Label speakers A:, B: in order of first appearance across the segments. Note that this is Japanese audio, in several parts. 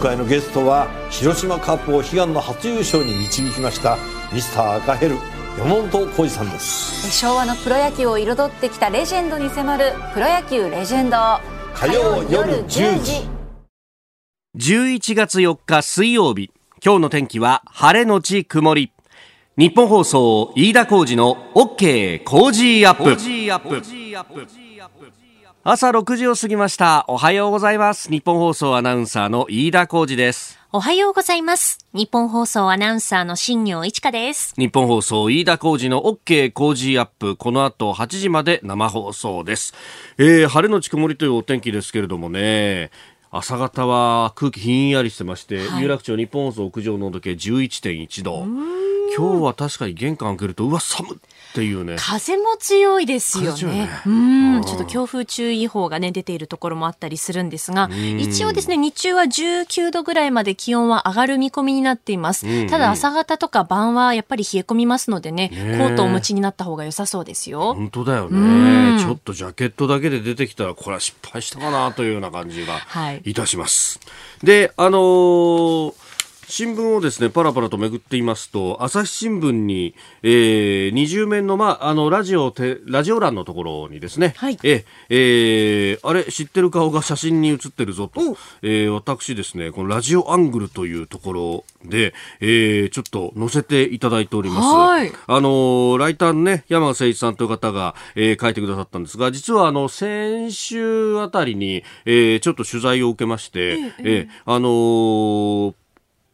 A: 回のゲストは広島カップを悲願の初優勝に導きましたミスター赤ヘル山本浩二さんです。
B: 昭和のプロ野球を彩ってきたレジェンドに迫る「プロ野球レジェンド」
A: 火曜夜10時。
C: 11月4日水曜日。今日の天気は晴れのち曇り。日本放送飯田浩二の OK 工事アップ朝6時を過ぎました。おはようございます。日本放送アナウンサーの飯田浩二です。
D: おはようございます。日本放送アナウンサーの新業一華です。
C: 日本放送飯田浩二の OK 工事アップ。この後8時まで生放送です、えー、晴れのち曇りというお天気ですけれどもね。朝方は空気ひんやりしてまして、
D: はい。
C: 有楽町日本放送屋上の温度計11.1度。今日は確かに玄関開けるとうわ寒っっていうね。
D: 風も強いですよね。
C: ね。
D: うん、ちょっと強風注意報がね、出ているところもあったりするんですが、一応ですね、日中は19度ぐらいまで気温は上がる見込みになっています。
C: うん。
D: ただ朝方とか晩はやっぱり冷え込みますのでね、
C: ねえ。
D: コートをお持ちになった方が良さそうですよ。
C: 本当だよ
D: うん。
C: ねちょっとジャケットだけで出てきたらこれは失敗したかなというような感じが
D: はい。
C: いたします。であのー新聞をですねパラパラとめぐっていますと朝日新聞に、えー、二重面の,、まあ、あのラジオてラジオ欄のところにですね、
D: はい。
C: ええーあれ知ってる顔が写真に写ってるぞと、えー私ですねこのラジオアングルというところで、えーちょっと載せていただいております。
D: はい。
C: あのーライターのね、山賀誠一さんという方が、えー書いてくださったんですが、実はあの、先週あたりに、えーちょっと取材を受けまして、えーあのー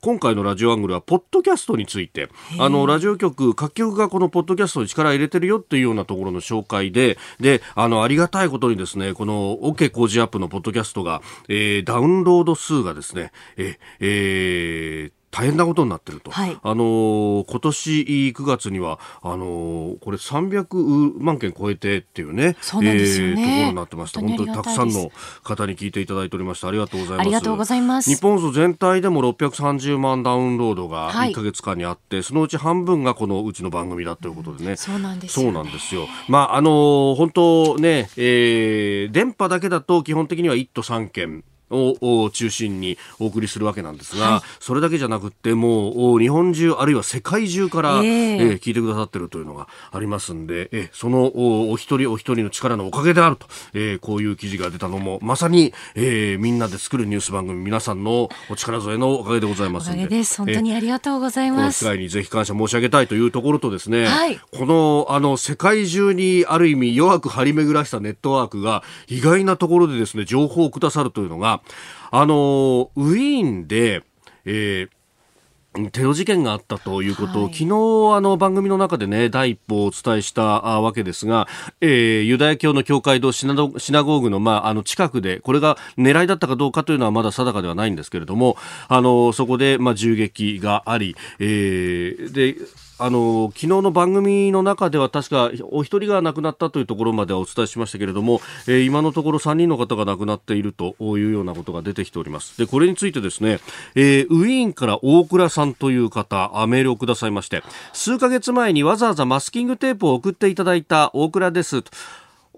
C: 今回のラジオアングルは、ポッドキャストについて、あの、ラジオ局、各局がこのポッドキャストに力を入れてるよっていうようなところの紹介で、で、あの、ありがたいことにですね、この OK 工事アップのポッドキャストが、えーダウンロード数がですね、え、えー大変なことになってると。
D: はい
C: あのー今年9月には、あのーこれ300万件超えてっていうね、
D: そうなんですよね
C: えーところになってまして、
D: 本当に
C: たくさんの方に聞いていただいておりまして、ありがとうございます。
D: ありがとうございます
C: 日本放送全体でも630万ダウンロードが
D: はい
C: 1ヶ月間にあって、そのうち半分がこのうちの番組だということでね。
D: そうなんですよね
C: そうなんですよ。まあ、あのー本当ね、えー電波だけだと基本的には1都3県。をを中心にお送りするわけなんですが、それだけじゃなくってもうお日本中あるいは世界中から、
D: ええ。
C: えー聞いてくださってるというのがありますんで、えーそのおお一人お一人の力のおかげであると、えーこういう記事が出たのもまさに、えーみんなで作るニュース番組皆さんのお力添えのおかげでございますんで。
D: 本当にありがとうござい
C: この機
D: ます。
C: 会にぜひ感謝申し上げたいというところとですね、
D: はい。
C: このあの世界中にある意味弱く張り巡らしたネットワークが意外なところでですね情報をくださるというのがあのウィーンで、えーテロ事件があったということを、
D: はい。
C: 昨日あの番組の中でね第一報をお伝えしたあわけですが、えーユダヤ教の教会堂シナドシナゴーグの,、まあ、あの近くでこれが狙いだったかどうかというのはまだ定かではないんですけれどもあのそこで、まあ、銃撃があり、えーであの昨日の番組の中では確かお一人が亡くなったというところまではお伝えしましたけれども、えー今のところ3人の方が亡くなっているというようなことが出てきております。でこれについてですね、えーウィーンから大倉さんという方あメールをくださいまして数ヶ月前にわざわざマスキングテープを送っていただいた大倉ですと。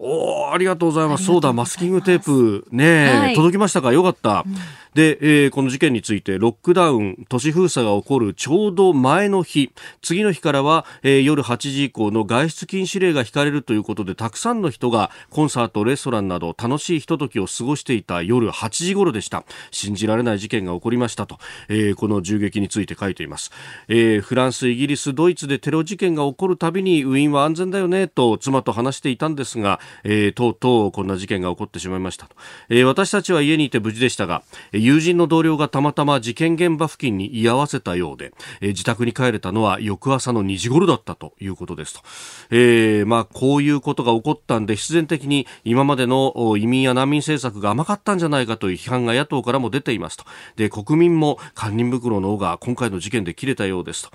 C: おーありがとうございます。そうだ、マスキングテープね、
D: はい
C: 届きましたか？よかった。で、えーこの事件について、ロックダウン、都市封鎖が起こるちょうど前の日、次の日からは、えー夜8時以降の外出禁止令が引かれるということで、たくさんの人がコンサート、レストランなど楽しいひとときを過ごしていた夜8時頃でした。信じられない事件が起こりましたと、えーこの銃撃について書いています。えーフランス、イギリス、ドイツでテロ事件が起こるたびにウィーンは安全だよねと妻と話していたんですが、えーとうとうこんな事件が起こってしまいましたと、えー私たちは家にいて無事でしたが、友人の同僚がたまたま事件現場付近に居合わせたようで、え自宅に帰れたのは翌朝の2時頃だったということですと、えーまあ、こういうことが起こったんで必然的に今までの移民や難民政策が甘かったんじゃないかという批判が野党からも出ていますと。で国民も堪忍袋の尾が今回の事件で切れたようですと。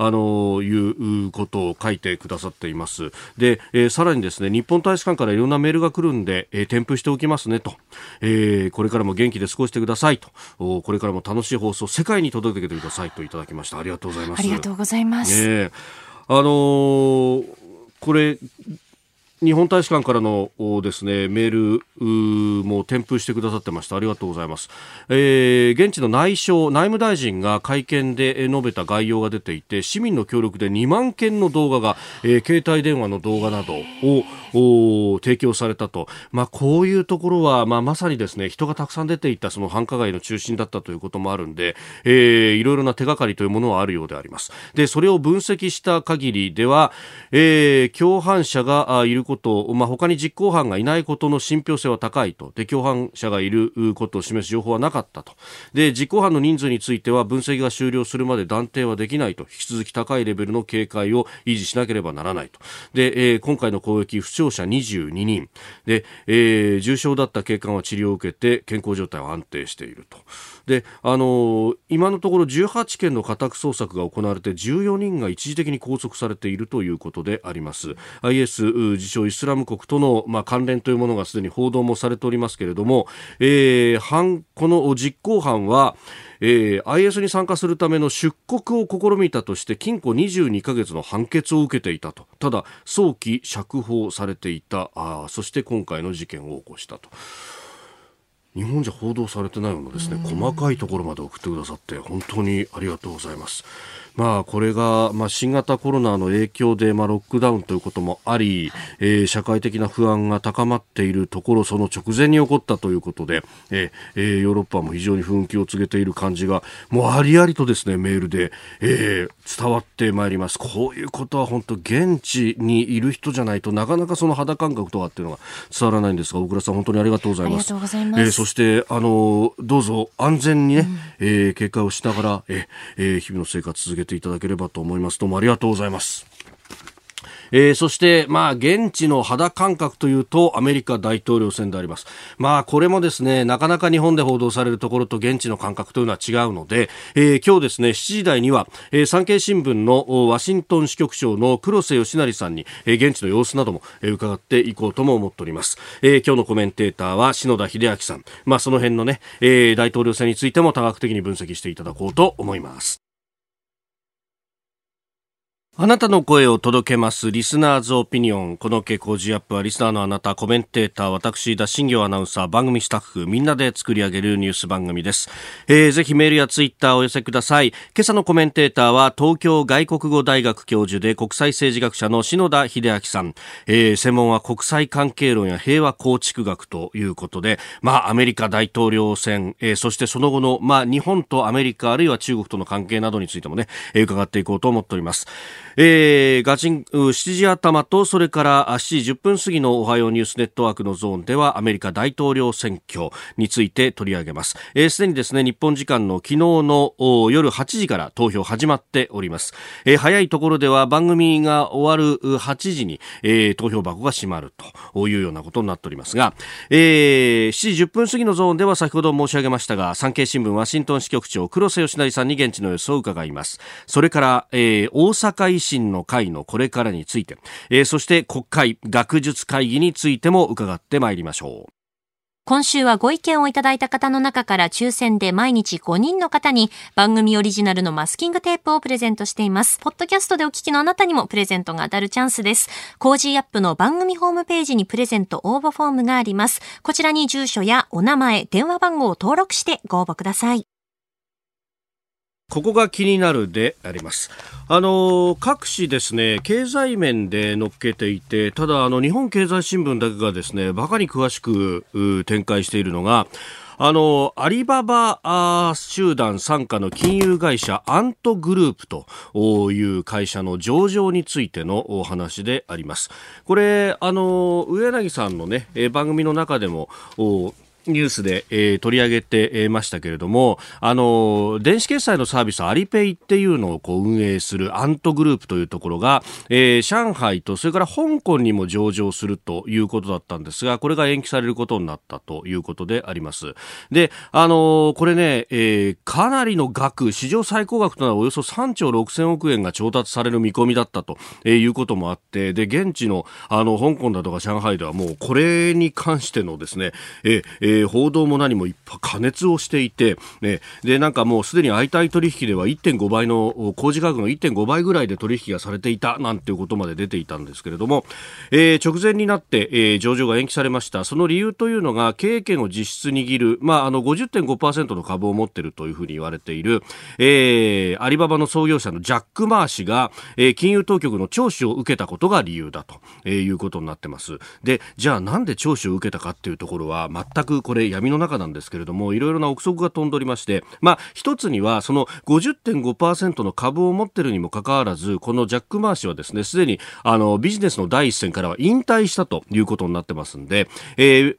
C: あのいうことを書いてくださっています。で、えーさらにですね日本大使館からいろんなメールが来るんで、えー添付しておきますねと、えこれからも元気で過ごしてください。と。おこれからも楽しい放送世界に届けてくださいといただきました。ありがとうございます。
D: ありがとうございます。
C: ねえ。あのーこれ日本大使館からのですねメールも添付してくださってました。ありがとうございます、えー、現地の内相内務大臣が会見で述べた概要が出ていて市民の協力で2万件の動画が、えー、携帯電話の動画などを提供されたと、まあ、こういうところは、まあ、まさにですね人がたくさん出ていたその繁華街の中心だったということもあるんで、えー、いろいろな手がかりというものはあるようであります。でそれを分析した限りでは、えー、共犯者がいること、まあ、他に実行犯がいないことの信憑性は高いと。で共犯者がいることを示す情報はなかったと。で実行犯の人数については分析が終了するまで断定はできないと。引き続き高いレベルの警戒を維持しなければならないと。で、えー、今回の攻撃負傷者22人。で、えー、重傷だった警官は治療を受けて健康状態は安定していると。であの今のところ18件の家宅捜索が行われて14人が一時的に拘束されているということであります。IS 自称イスラム国との、まあ、関連というものがすでに報道もされておりますけれども、えー、犯この実行犯はえー、IS に参加するための出国を試みたとして禁錮22ヶ月の判決を受けていたと。ただ早期釈放されていた。あそして今回の事件を起こしたと。日本じゃ報道されてないようなですね、細かいところまで送ってくださって本当にありがとうございます。まあ、これが、まあ、新型コロナの影響で、まあ、ロックダウンということもあり、えー、社会的な不安が高まっているところ、その直前に起こったということで、えー、ヨーロッパも非常に奮起を告げている感じが、もうありありとですね、メールで、えー、伝わってまいります。こういうことは本当、現地にいる人じゃないとなかなかその肌感覚とかっていうのが伝わらないんですが、小倉さん、本当にありがとうございます。あ。えー、そして、あの、どうぞ安全にね、うん、えー、警戒をしながら、えー、日々の生活続けてていただければと思いますどうもありがとうございますえー、そして、まあ、現地の肌感覚というと、アメリカ大統領選であります。まあ、これもですね、なかなか日本で報道されるところと現地の感覚というのは違うので、えー、今日ですね、7時台には、えー、産経新聞のワシントン支局長の黒瀬義成さんに、えー、現地の様子なども、えー、伺っていこうとも思っております。えー、今日のコメンテーターは篠田秀明さん。まあ、その辺のね、えー、大統領選についても多角的に分析していただこうと思います。あなたの声を届けますリスナーズオピニオン。この傾向ジアップはリスナーのあなた、コメンテーター、私、田新行アナウンサー、番組スタッフ、みんなで作り上げるニュース番組です。えー、ぜひメールやツイッターをお寄せください。今朝のコメンテーターは東京外国語大学教授で国際政治学者の篠田秀明さん。えー、専門は国際関係論や平和構築学ということで、まあ、アメリカ大統領選、えー、そしてその後の、まあ、日本とアメリカ、あるいは中国との関係などについてもね、えー、伺っていこうと思っております。えー、ガチン、7時頭と、それから7時10分過ぎのおはようニュースネットワークのゾーンでは、アメリカ大統領選挙について取り上げます。す、えー、で、にですね、日本時間の昨日の夜8時から投票始まっております。えー、早いところでは番組が終わる8時に、えー、投票箱が閉まるというようなことになっておりますが、えー、7時10分過ぎのゾーンでは先ほど申し上げましたが、産経新聞ワシントン支局長黒瀬義成さんに現地の様子を伺います。それから、えー、大阪維新の会のこれからについて、えー、そして国会学術会議についても伺ってまいりましょう。
D: 今週はご意見をいただいた方の中から抽選で毎日5人の方に番組オリジナルのマスキングテープをプレゼントしています。ポッドキャストでお聞きのあなたにもプレゼントが当たるチャンスです。 Cozy Up の番組ホームページにプレゼント応募フォームがあります。こちらに住所やお名前、電話番号を登録してご応募ください。
C: ここが気になるであります。あの各紙ですね経済面で乗っけていてただあの日本経済新聞だけがですねバカに詳しく展開しているのがあの、アリババ集団傘下の金融会社アントグループという会社の上場についてのお話であります。これ、あの、上柳さんのね、番組の中でも、ニュースで、えー、取り上げてましたけれども、あの、電子決済のサービスアリペイっていうのをこう運営するアントグループというところが、えー、上海とそれから香港にも上場するということだったんですが、これが延期されることになったということであります。で、あの、これね、え、かなりの額、史上最高額となるおよそ3兆6000億円が調達される見込みだったということもあって、で、現地の、あの、香港だとか上海ではもうこれに関してのですね、えーえー、報道も何もいっぱい加熱をしていて、ね、で、なんかもうすでに相対取引では1.5倍の、工事価格の1.5倍ぐらいで取引がされていたなんていうことまで出ていたんですけれども、えー、直前になって、えー、上場が延期されました。その理由というのが、経営権を実質握る、まあ、あの、50.5%の株を持っているというふうに言われている、えー、アリババの創業者のジャック・マー氏が、えー、金融当局の聴取を受けたことが理由だと、えー、いうことになってます。で、じゃあなんで聴取を受けたかっていうところは、全くこれ闇の中なんですけれども、いろいろな憶測が飛んでおりまして、まあ、一つには、その50.5%の株を持っているにもかかわらず、このジャック・マー氏はですね、すでに、あの、ビジネスの第一線からは引退したということになってますんで、えー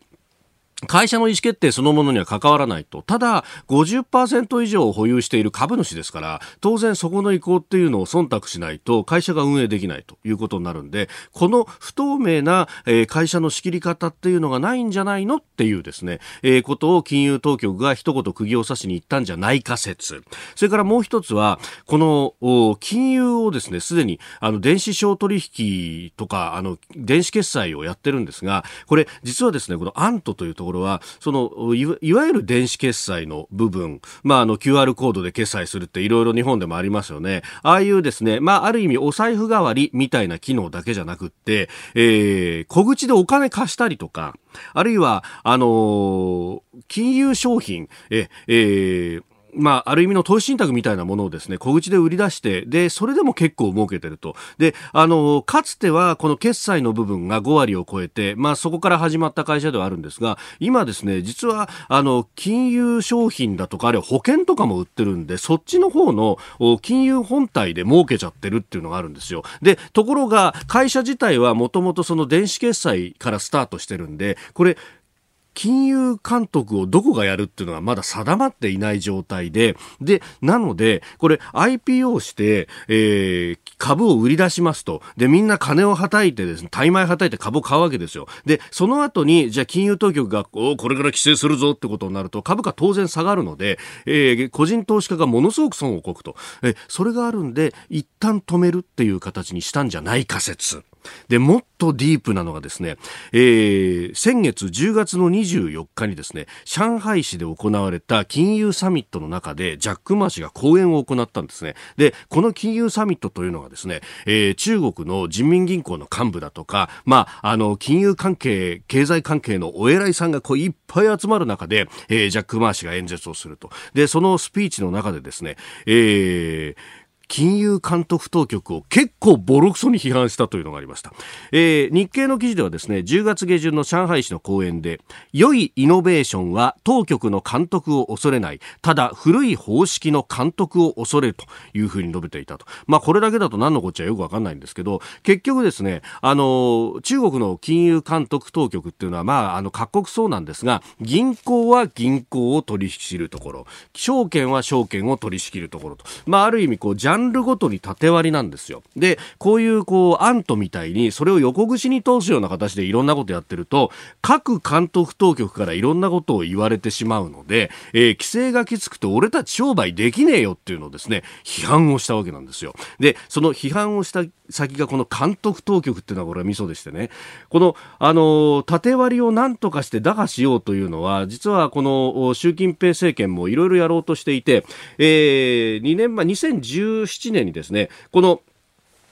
C: 会社の意思決定そのものには関わらないと。ただ、50%以上を保有している株主ですから、当然そこの意向っていうのを忖度しないと、会社が運営できないということになるんで、この不透明な、えー、会社の仕切り方っていうのがないんじゃないのっていうですね、えー、ことを金融当局が一言釘を刺しに行ったんじゃないか説。それからもう一つは、この、金融をですね、すでに、あの、電子商取引とか、あの、電子決済をやってるんですが、これ、実はですね、このアントというところころは、そのいわゆる電子決済の部分、まあ、あの QR コードで決済するっていろいろ日本でもありますよね。ああいうですね、まあ、ある意味お財布代わりみたいな機能だけじゃなくって、えー、小口でお金貸したりとか、あるいは、あのー、金融商品、え、えー、まあ、ある意味の投資信託みたいなものをですね、小口で売り出して、で、それでも結構儲けてると。で、あの、かつてはこの決済の部分が5割を超えて、まあ、そこから始まった会社ではあるんですが、今ですね、実は、あの、金融商品だとか、あるいは保険とかも売ってるんで、そっちの方の金融本体で儲けちゃってるっていうのがあるんですよ。で、ところが、会社自体はもともとその電子決済からスタートしてるんで、これ、金融監督をどこがやるっていうのがまだ定まっていない状態で、で、なので、これ IPO して、えー、株を売り出しますと。で、みんな金をはたいてですね、大枚はたいて株を買うわけですよ。で、その後に、じゃあ金融当局が、おこれから規制するぞってことになると、株価当然下がるので、えー、個人投資家がものすごく損をこくと。え、それがあるんで、一旦止めるっていう形にしたんじゃないか説。で、もっとディープなのがですね、えー、先月10月の24日にですね、上海市で行われた金融サミットの中で、ジャック・マー氏が講演を行ったんですね。で、この金融サミットというのがですね、えー、中国の人民銀行の幹部だとか、まあ、あの、金融関係、経済関係のお偉いさんがこういっぱい集まる中で、えー、ジャック・マー氏が演説をすると。で、そのスピーチの中でですね、えー、金融監督当局を結構ボロクソに批判したというのがありました、えー、日経の記事ではですね10月下旬の上海市の講演で良いイノベーションは当局の監督を恐れない。ただ古い方式の監督を恐れるというふうに述べていたと。まあこれだけだと何のこっちゃよくわかんないんですけど結局ですねあの中国の金融監督当局っていうのはまああの各国そうなんですが銀行は銀行を取り仕切るところ証券は証券を取り仕切るところと。まあある意味こうジャンンルごとに縦割りなんですよ。で、こういうこう、アントみたいに、それを横串に通すような形でいろんなことやってると、各監督当局からいろんなことを言われてしまうので、えー、規制がきつくて俺たち商売できねえよっていうのをですね、批判をしたわけなんですよ。で、その批判をした先がこの監督当局っていうのはこれはミソでしてね、この、あの、縦割りを何とかして打破しようというのは、実はこの習近平政権もいろいろやろうとしていて、えー、2年前、2017年にですね、この、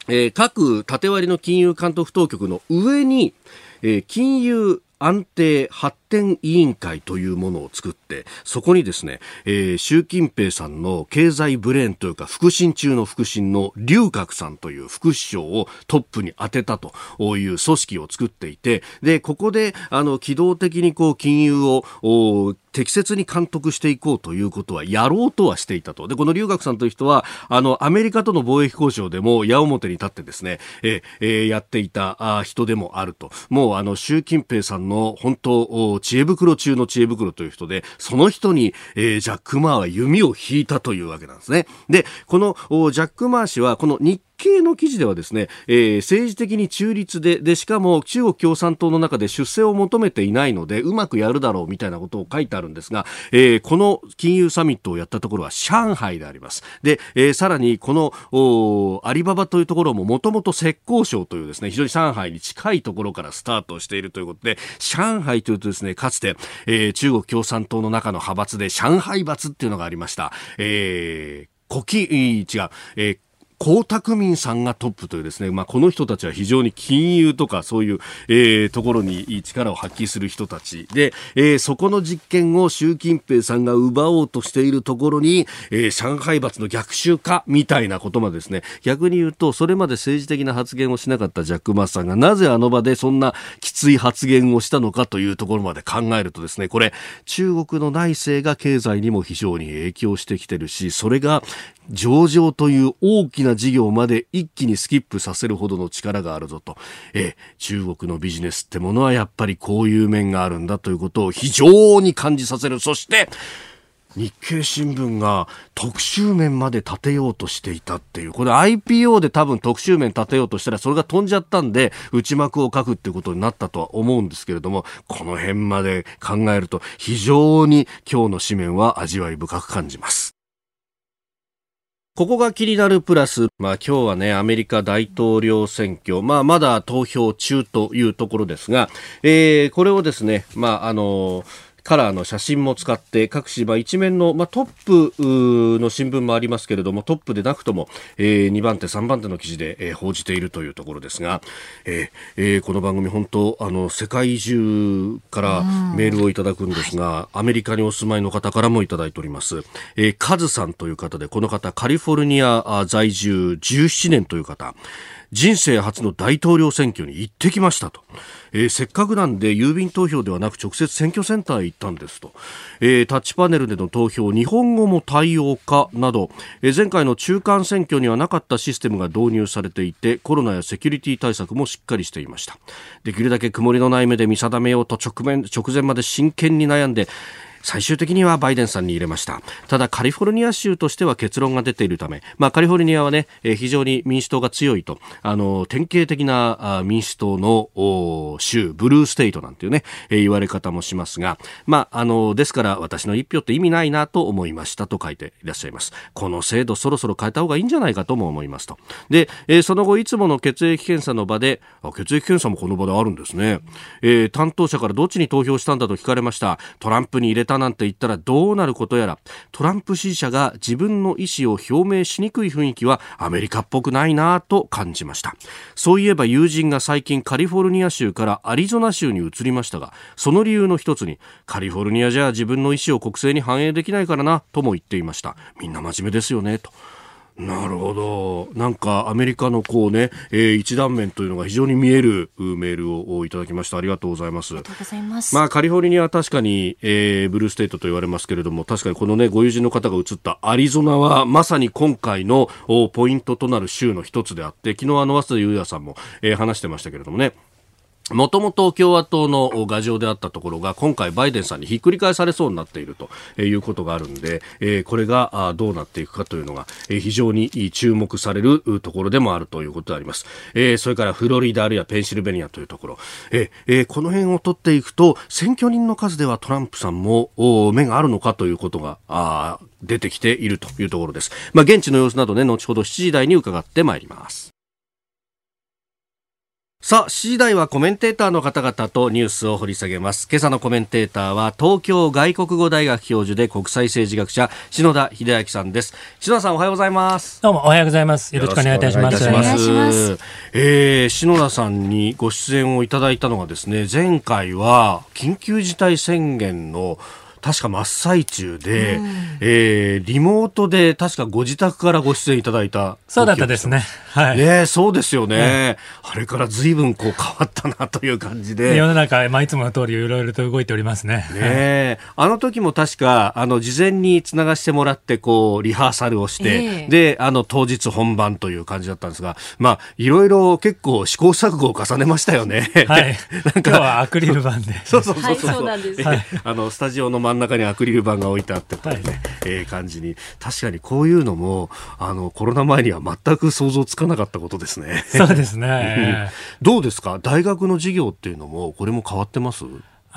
C: えー、各縦割りの金融監督当局の上に、えー、金融安定発展委員会というものを作って、そこにですね、えー、習近平さんの経済ブレーンというか、腹心中の腹心の劉鶴さんという副首相をトップに当てたという組織を作っていて、で、ここで、あの、機動的にこう、金融を、適切に監督していこうということはやろうとはしていたと。で、この留学さんという人は、あの、アメリカとの貿易交渉でも矢面に立ってですね、ええやっていた人でもあると。もう、あの、習近平さんの本当、知恵袋中の知恵袋という人で、その人に、えー、ジャック・マーは弓を引いたというわけなんですね。で、このジャック・マー氏は、この日経の記事ではですね、えー、政治的に中立ででしかも中国共産党の中で出世を求めていないのでうまくやるだろうみたいなことを書いてあるんですが、えー、この金融サミットをやったところは上海でありますで、えー、さらにこのアリババというところももともと浙江省というですね非常に上海に近いところからスタートしているということで上海というとですねかつて、えー、中国共産党の中の派閥で上海閥っていうのがありました。えー古希、違う、えー、江沢民さんがトップというですね、まあ、この人たちは非常に金融とかそういう、えー、ところに力を発揮する人たちで、えー、そこの実験を習近平さんが奪おうとしているところに、えー、上海閥の逆襲かみたいなことまでですね、逆に言うと、それまで政治的な発言をしなかったジャック・マスさんがなぜあの場でそんなきつい発言をしたのかというところまで考えるとですね、これ、中国の内政が経済にも非常に影響してきてるし、それが上場という大きなな事業まで一気にスキップさせるほどの力があるぞと、え中国のビジネスってものはやっぱりこういう面があるんだということを非常に感じさせる。そして、日経新聞が特集面まで立てようとしていたっていう、これ IPO で多分特集面立てようとしたらそれが飛んじゃったんで内幕を書くっていうことになったとは思うんですけれども、この辺まで考えると非常に今日の紙面は味わい深く感じます。ここが気になるプラス、まあ今日はね、アメリカ大統領選挙、まあまだ投票中というところですが、えー、これをですね、まああのーカラーの写真も使って各紙、ま一面の、まあ、トップの新聞もありますけれどもトップでなくとも、えー、2番手3番手の記事で、えー、報じているというところですが、えーえー、この番組本当あの世界中からメールをいただくんですが、はい、アメリカにお住まいの方からもいただいております、えー、カズさんという方でこの方カリフォルニア在住17年という方人生初の大統領選挙に行ってきましたと、えー、せっかくなんで郵便投票ではなく直接選挙センターへ行ったんですと、えー、タッチパネルでの投票日本語も対応かなど、えー、前回の中間選挙にはなかったシステムが導入されていてコロナやセキュリティ対策もしっかりしていました。できるだけ曇りのない目で見定めようと直面直前まで真剣に悩んで最終的にはバイデンさんに入れました。ただカリフォルニア州としては結論が出ているため、まあ、カリフォルニアはね、えー、非常に民主党が強いとあの典型的なあ民主党の州ブルーステイトなんていうね、えー、言われ方もしますが、まあ、あのですから私の一票って意味ないなと思いましたと書いていらっしゃいます。この制度そろそろ変えた方がいいんじゃないかとも思いますと。で、えー、その後いつもの血液検査の場であ血液検査もこの場であるんですね、えー、担当者からどっちに投票したんだと聞かれました。トランプに入れたなんて言ったらどうなることやらトランプ支持者が自分の意思を表明しにくい雰囲気はアメリカっぽくないなと感じました。そういえば友人が最近カリフォルニア州からアリゾナ州に移りましたがその理由の一つにカリフォルニアじゃ自分の意思を国政に反映できないからなとも言っていました。みんな真面目ですよねと。なるほど。なんかアメリカのこうね、えー、一段面というのが非常に見えるメールをいただきました。ありがとうございます。ありがとうございます。まあカリフォルニアは確かに、えー、ブルーステートと言われますけれども、確かにこのね、ご友人の方が映ったアリゾナはまさに今回のポイントとなる州の一つであって、昨日あの早稲田優也さんも、えー、話してましたけれどもね。もともと共和党の牙城であったところが今回バイデンさんにひっくり返されそうになっているということがあるんで、これがどうなっていくかというのが非常に注目されるところでもあるということであります。それからフロリダあるいはペンシルベニアというところ、この辺を取っていくと選挙人の数ではトランプさんも目があるのかということが出てきているというところです。まあ、現地の様子などね、後ほど7時台に伺ってまいります。さあ、7時台はコメンテーターの方々とニュースを掘り下げます。今朝のコメンテーターは、東京外国語大学教授で国際政治学者、篠田秀明さんです。篠田さん、おはようございます。
E: どうも、おはようございます。よろしくお願いいたします。お願いします。
C: えー、篠田さんにご出演をいただいたのがですね、前回は、緊急事態宣言の確か真っ最中で、うん、えー、リモートで確かご自宅からご出演いただいた
E: そうだったですね。はい。
C: ねそうですよね。あれから随分こう変わったなという感じで。
E: 世の中、まあ、いつもの通りいろいろと動いておりますね。
C: ねあの時も確か、あの、事前につながしてもらって、こう、リハーサルをして、えー、で、あの、当日本番という感じだったんですが、まあ、いろいろ結構試行錯誤を重ねましたよね。
E: はい。なんか今日はアクリル板で。
C: そうそうそうそう。はい、そうなんです。あの、スタジオの真ん中にアクリル板が置いてあってというね、はい、えー、感じに。確かにこういうのもあのコロナ前には全く想像つかなかったことですね。
E: そうですね。
C: どうですか？大学の授業っていうのもこれも変わってます？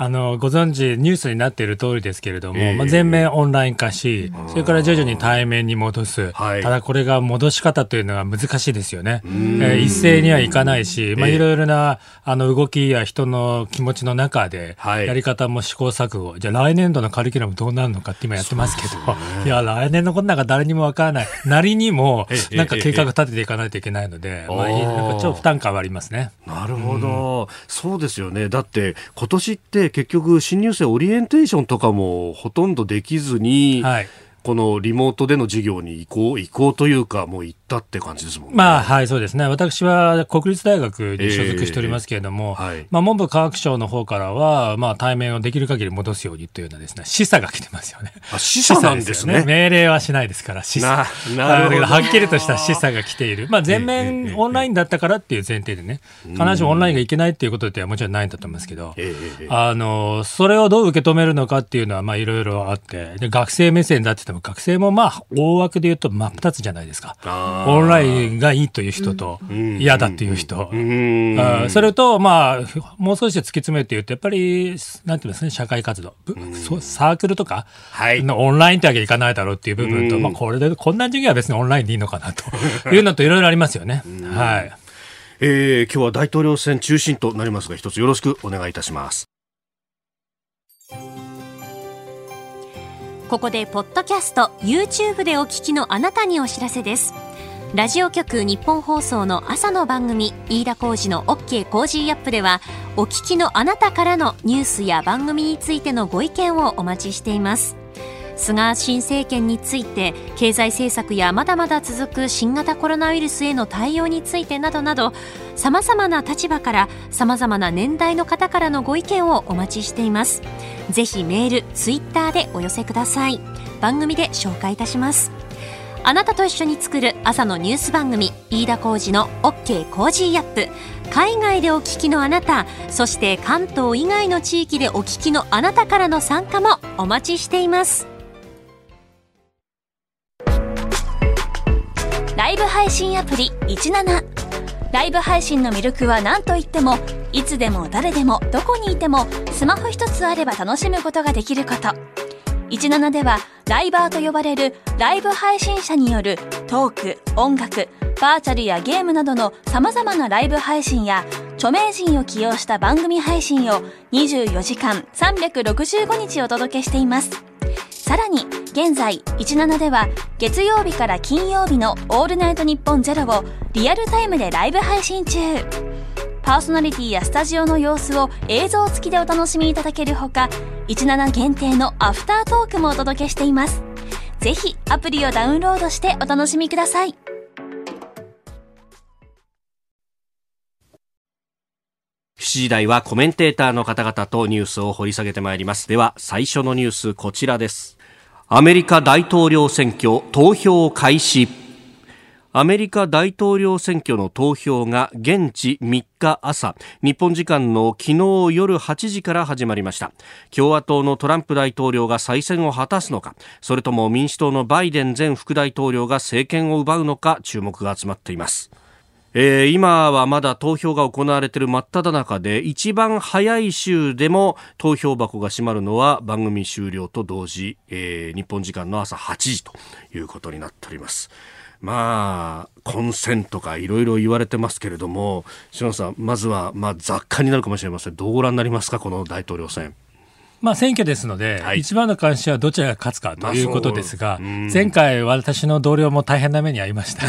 E: あのご存知、ニュースになっている通りですけれども、えー、まあ、全面オンライン化し、それから徐々に対面に戻す、はい、ただこれが戻し方というのは難しいですよね、えー、一斉にはいかないし、まあ、いろいろなあの動きや人の気持ちの中で、やり方も試行錯誤、じゃあ来年度のカリキュラムどうなるのかって今やってますけど、いや、来年のことなんか誰にもわからない、なりにも、なんか計画立てていかないといけないので、まあ、なんか超負担感はありますね。
C: なるほど、そうですよね。だって今年って結局新入生オリエンテーションとかもほとんどできずに、はい、このリモートでの授業に移行移行というかもう行ったって感じですもんね。
E: まあ、はい、そうですね。私は国立大学に所属しておりますけれども、えーはい、まあ、文部科学省の方からは、まあ、対面をできる限り戻すようにというようなですね、示唆が来てますよね。
C: あ、示唆なんですね。すね
E: 命令はしないですから、示唆。なるほど。はっきりとした示唆が来ている。まあ、全面オンラインだったからっていう前提でね、必ずしもオンラインがいけないっていうことではもちろんないんだと思いますけど、えー、あの、それをどう受け止めるのかっていうのは、まあ、いろいろあって、で、学生目線だって言っても、学生もまあ、大枠で言うと真っ二つじゃないですか。オンラインがいいという人と、嫌だという人、それと、まあ、もう少し突き詰めて言うと、やっぱり、なんていうんですね、社会活動、サークルとかのオンラインってわけいかないだろうっていう部分と、まあ、これで、こんな授業は別にオンラインでいいのかなというのと、いろいろありますよね。はい。
C: えー、今日は大統領選中心となりますが、一つよろしくお願いいたします。
D: ここでポッドキャスト YouTube でお聞きのあなたにお知らせですラジオ局ニッポン放送の朝の番組飯田浩二の OK コージーアップではお聞きのあなたからのニュースや番組についてのご意見をお待ちしています。菅新政権について経済政策やまだまだ続く新型コロナウイルスへの対応についてなどなどさまざまな立場からさまざまな年代の方からのご意見をお待ちしています。ぜひメールツイッターでお寄せください。番組で紹介いたします。あなたと一緒に作る朝のニュース番組飯田浩二の OK Cozy Up。海外でお聞きのあなたそして関東以外の地域でお聞きのあなたからの参加もお待ちしています。
F: ライブ配信アプリ17ライブ配信の魅力は何といってもいつでも誰でもどこにいてもスマホ一つあれば楽しむことができること。17ではライバーと呼ばれるライブ配信者によるトーク音楽バーチャルやゲームなどの様々なライブ配信や著名人を起用した番組配信を24時間365日お届けしています。さらに現在17では月曜日から金曜日の「オールナイトニッポンゼロをリアルタイムでライブ配信中。パーソナリティやスタジオの様子を映像付きでお楽しみいただけるほか17限定のアフタートークもお届けしています。ぜひアプリをダウンロードしてお楽しみください。
C: 7時台はコメンテーターの方々とニュースを掘り下げてまいります。では最初のニュースこちらです。アメリカ大統領選挙投票開始。アメリカ大統領選挙の投票が現地3日朝日本時間の昨日夜8時から始まりました。共和党のトランプ大統領が再選を果たすのかそれとも民主党のバイデン前副大統領が政権を奪うのか注目が集まっています。えー、今はまだ投票が行われている真っ只中で一番早い週でも投票箱が閉まるのは番組終了と同時、えー、日本時間の朝8時ということになっております。まあ混戦とかいろいろ言われてますけれども篠野さんまずはまあ雑貨になるかもしれません。どうご覧になりますかこの大統領選。
E: まあ、選挙ですので、はい、一番の関心はどちらが勝つかということですが、前回、私の同僚も大変な目に遭いました。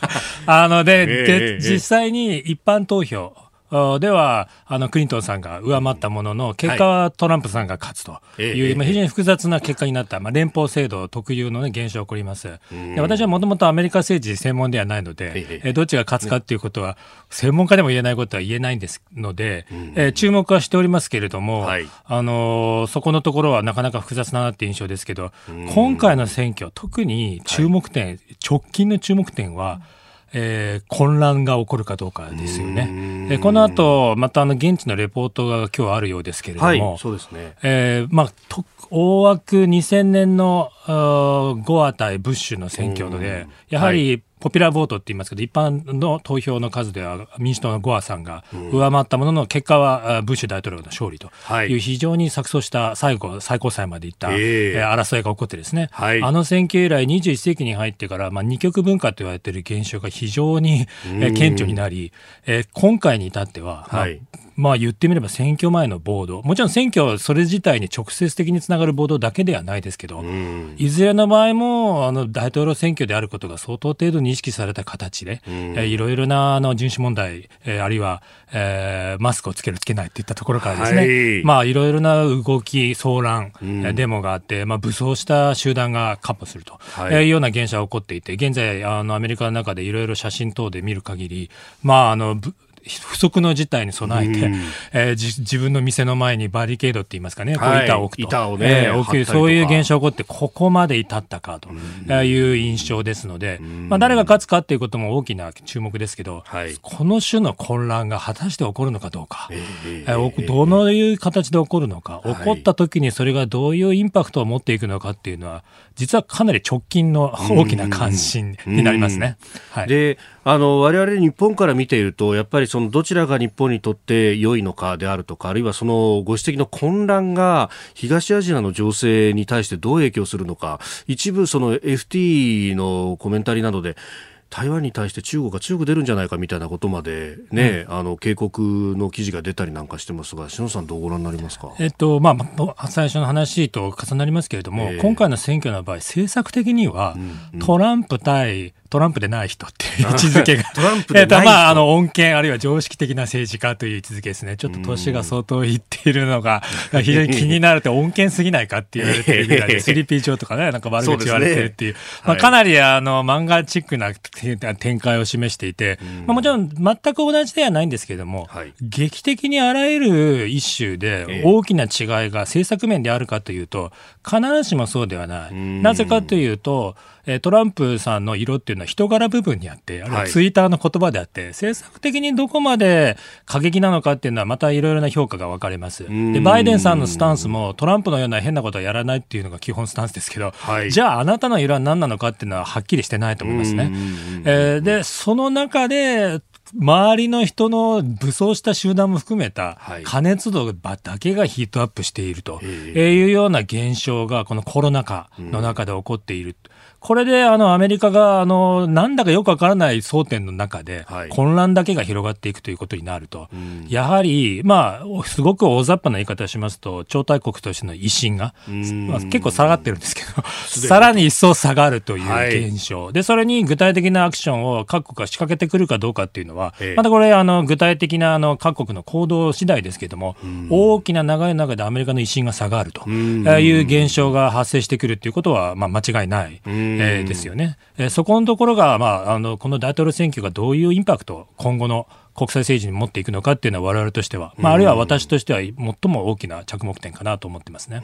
E: あので、で実際に一般投票、では、あの、クリントンさんが上回ったものの、結果はトランプさんが勝つという、まあ、非常に複雑な結果になった、まあ、連邦制度特有の、ね、現象が起こります。で私はもともとアメリカ政治専門ではないので、えどっちが勝つかということは、専門家でも言えないことは言えないんですので、え注目はしておりますけれども、はい、あのそこのところはなかなか複雑だなって印象ですけど、今回の選挙、特に注目点、直近の注目点は、えー、混乱が起こるかどうかですよね。えこの後、またあの現地のレポートが今日あるようですけれども、
C: はい、そうですね。
E: えー、まあ、と大枠2000年のゴア対ブッシュの選挙で、やはりポピュラーボートって言いますけど、一般の投票の数では民主党のゴアさんが上回ったものの、結果はブッシュ大統領の勝利とい。う非常に錯綜した最後、最高裁までいった、え争いが起こってですね、はい、あの選挙以来21世紀に入ってから、まあ、二極分化と言われている現象が非常に顕著になり、え今回に至っては、まあ、はいまあ言ってみれば選挙前のボード、もちろん選挙それ自体に直接的につながるボードだけではないですけど、いずれの場合もあの大統領選挙であることが相当程度に意識された形で、えいろいろなあの人種問題、えー、あるいは、えー、マスクをつけるつけないといったところからですね、はい、まあいろいろな動き、騒乱、うん、デモがあって、まあ武装した集団がカッ歩すると、はい、いうような現象が起こっていて、現在あのアメリカの中でいろいろ写真等で見る限り、まああの不測の事態に備えて、うん、えー、自分の店の前にバリケードって言いますかね、はい、こう板を置くと。板をね、えー、置くそういう現象が起こって、ここまで至ったかという印象ですので、うん、まあ、誰が勝つかっていうことも大きな注目ですけど、はい、この種の混乱が果たして起こるのかどうか、えー、どのいう形で起こるのか、起こった時にそれがどういうインパクトを持っていくのかっていうのは、実はかなり直近の大きな関心になりますね。
C: はい、であの我々日本から見ているとやっぱりそのどちらが日本にとって良いのかであるとかあるいはそのご指摘の混乱が東アジアの情勢に対してどう影響するのか一部その FT のコメンタリーなどで台湾に対して中国が強く出るんじゃないかみたいなことまでね、うん、あの警告の記事が出たりなんかしてますが、篠さん、どうご覧になりますか、
E: えっとまあ、最初の話と重なりますけれども、えー、今回の選挙の場合、政策的には、トランプ対トランプでない人っていう位置づけが。トランプでない人。えっと、まあ、あの、恩恵、あるいは常識的な政治家という位置づけですね。ちょっと年が相当いっているのが、非常に気になると、恩恵すぎないかって言われてるぐらいで、スリーピー上とかね、なんか悪口言われてるっていう、うね、まあ、かなり、あの、漫画チックな展開を示していて、まあ、もちろん全く同じではないんですけれども、はい、劇的にあらゆる一種で大きな違いが政策面であるかというと、必ずしもそうではない。なぜかというと、トランプさんの色っていうのは人柄部分にあって、あるいはツイッターの言葉であって、はい、政策的にどこまで過激なのかっていうのはまたいろいろな評価が分かれます。で、バイデンさんのスタンスもトランプのような変なことはやらないっていうのが基本スタンスですけど、はい、じゃああなたの色は何なのかっていうのははっきりしてないと思いますね。えー、で、その中で周りの人の武装した集団も含めた加熱度だけがヒートアップしているというような現象がこのコロナ禍の中で起こっている。これであのアメリカがあのなんだかよくわからない争点の中で混乱だけが広がっていくということになると、やはり、まあ、すごく大雑把な言い方をしますと、超大国としての威信が、まあ、結構下がってるんですけど、さらに一層下がるという現象、でそれに具体的なアクションを各国が仕掛けてくるかどうかっていうのは、またこれ、あの具体的なあの各国の行動次第ですけれども、大きな流れの中でアメリカの威信が下がるという現象が発生してくるということは、まあ、間違いない。えー、ですよね、えー、そこのところが、まあ、あのこの大統領選挙がどういうインパクトを今後の国際政治に持っていくのかっていうのは、われわれとしては、まあ、あるいは私としては最も大きな着目点かなと思ってますね。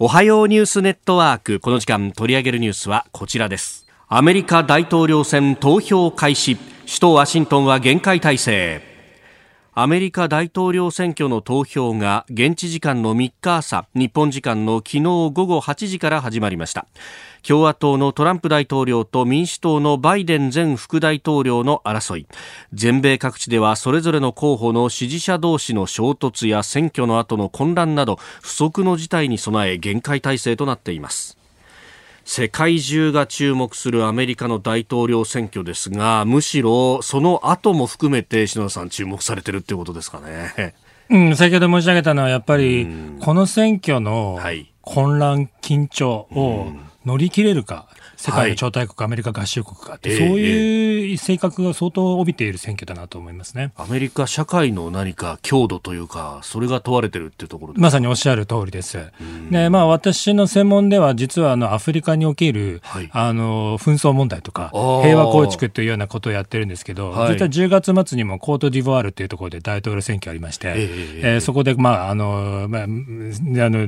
C: おはようニュースネットワーク、この時間取り上げるニュースはこちらです。アメリカ大統領選投票開始、首都ワシントンは厳戒態勢。アメリカ大統領選挙の投票が現地時間の3日朝日本時間の昨日午後8時から始まりました。共和党のトランプ大統領と民主党のバイデン前副大統領の争い。全米各地ではそれぞれの候補の支持者同士の衝突や選挙の後の混乱など不測の事態に備え厳戒態勢となっています。世界中が注目するアメリカの大統領選挙ですがむしろその後も含めて篠田さん注目されてるっていうことですかね。
E: うん、先ほど申し上げたのはやっぱりこの選挙の混乱、緊張を乗り切れるか、世界の超大国、アメリカ合衆国かって、そういう性格が相当帯びている選挙だなと思いますね。
C: アメリカ社会の何か強度というか、それが問われてるっていうところ
E: まさにおっしゃる通りです。でまあ、私の専門では、実はあのアフリカにおける、はい、あの紛争問題とか、平和構築というようなことをやってるんですけど、はい、実は10月末にもコートジボワールというところで大統領選挙ありまして、えー、えー、そこで、まああのまあ、あの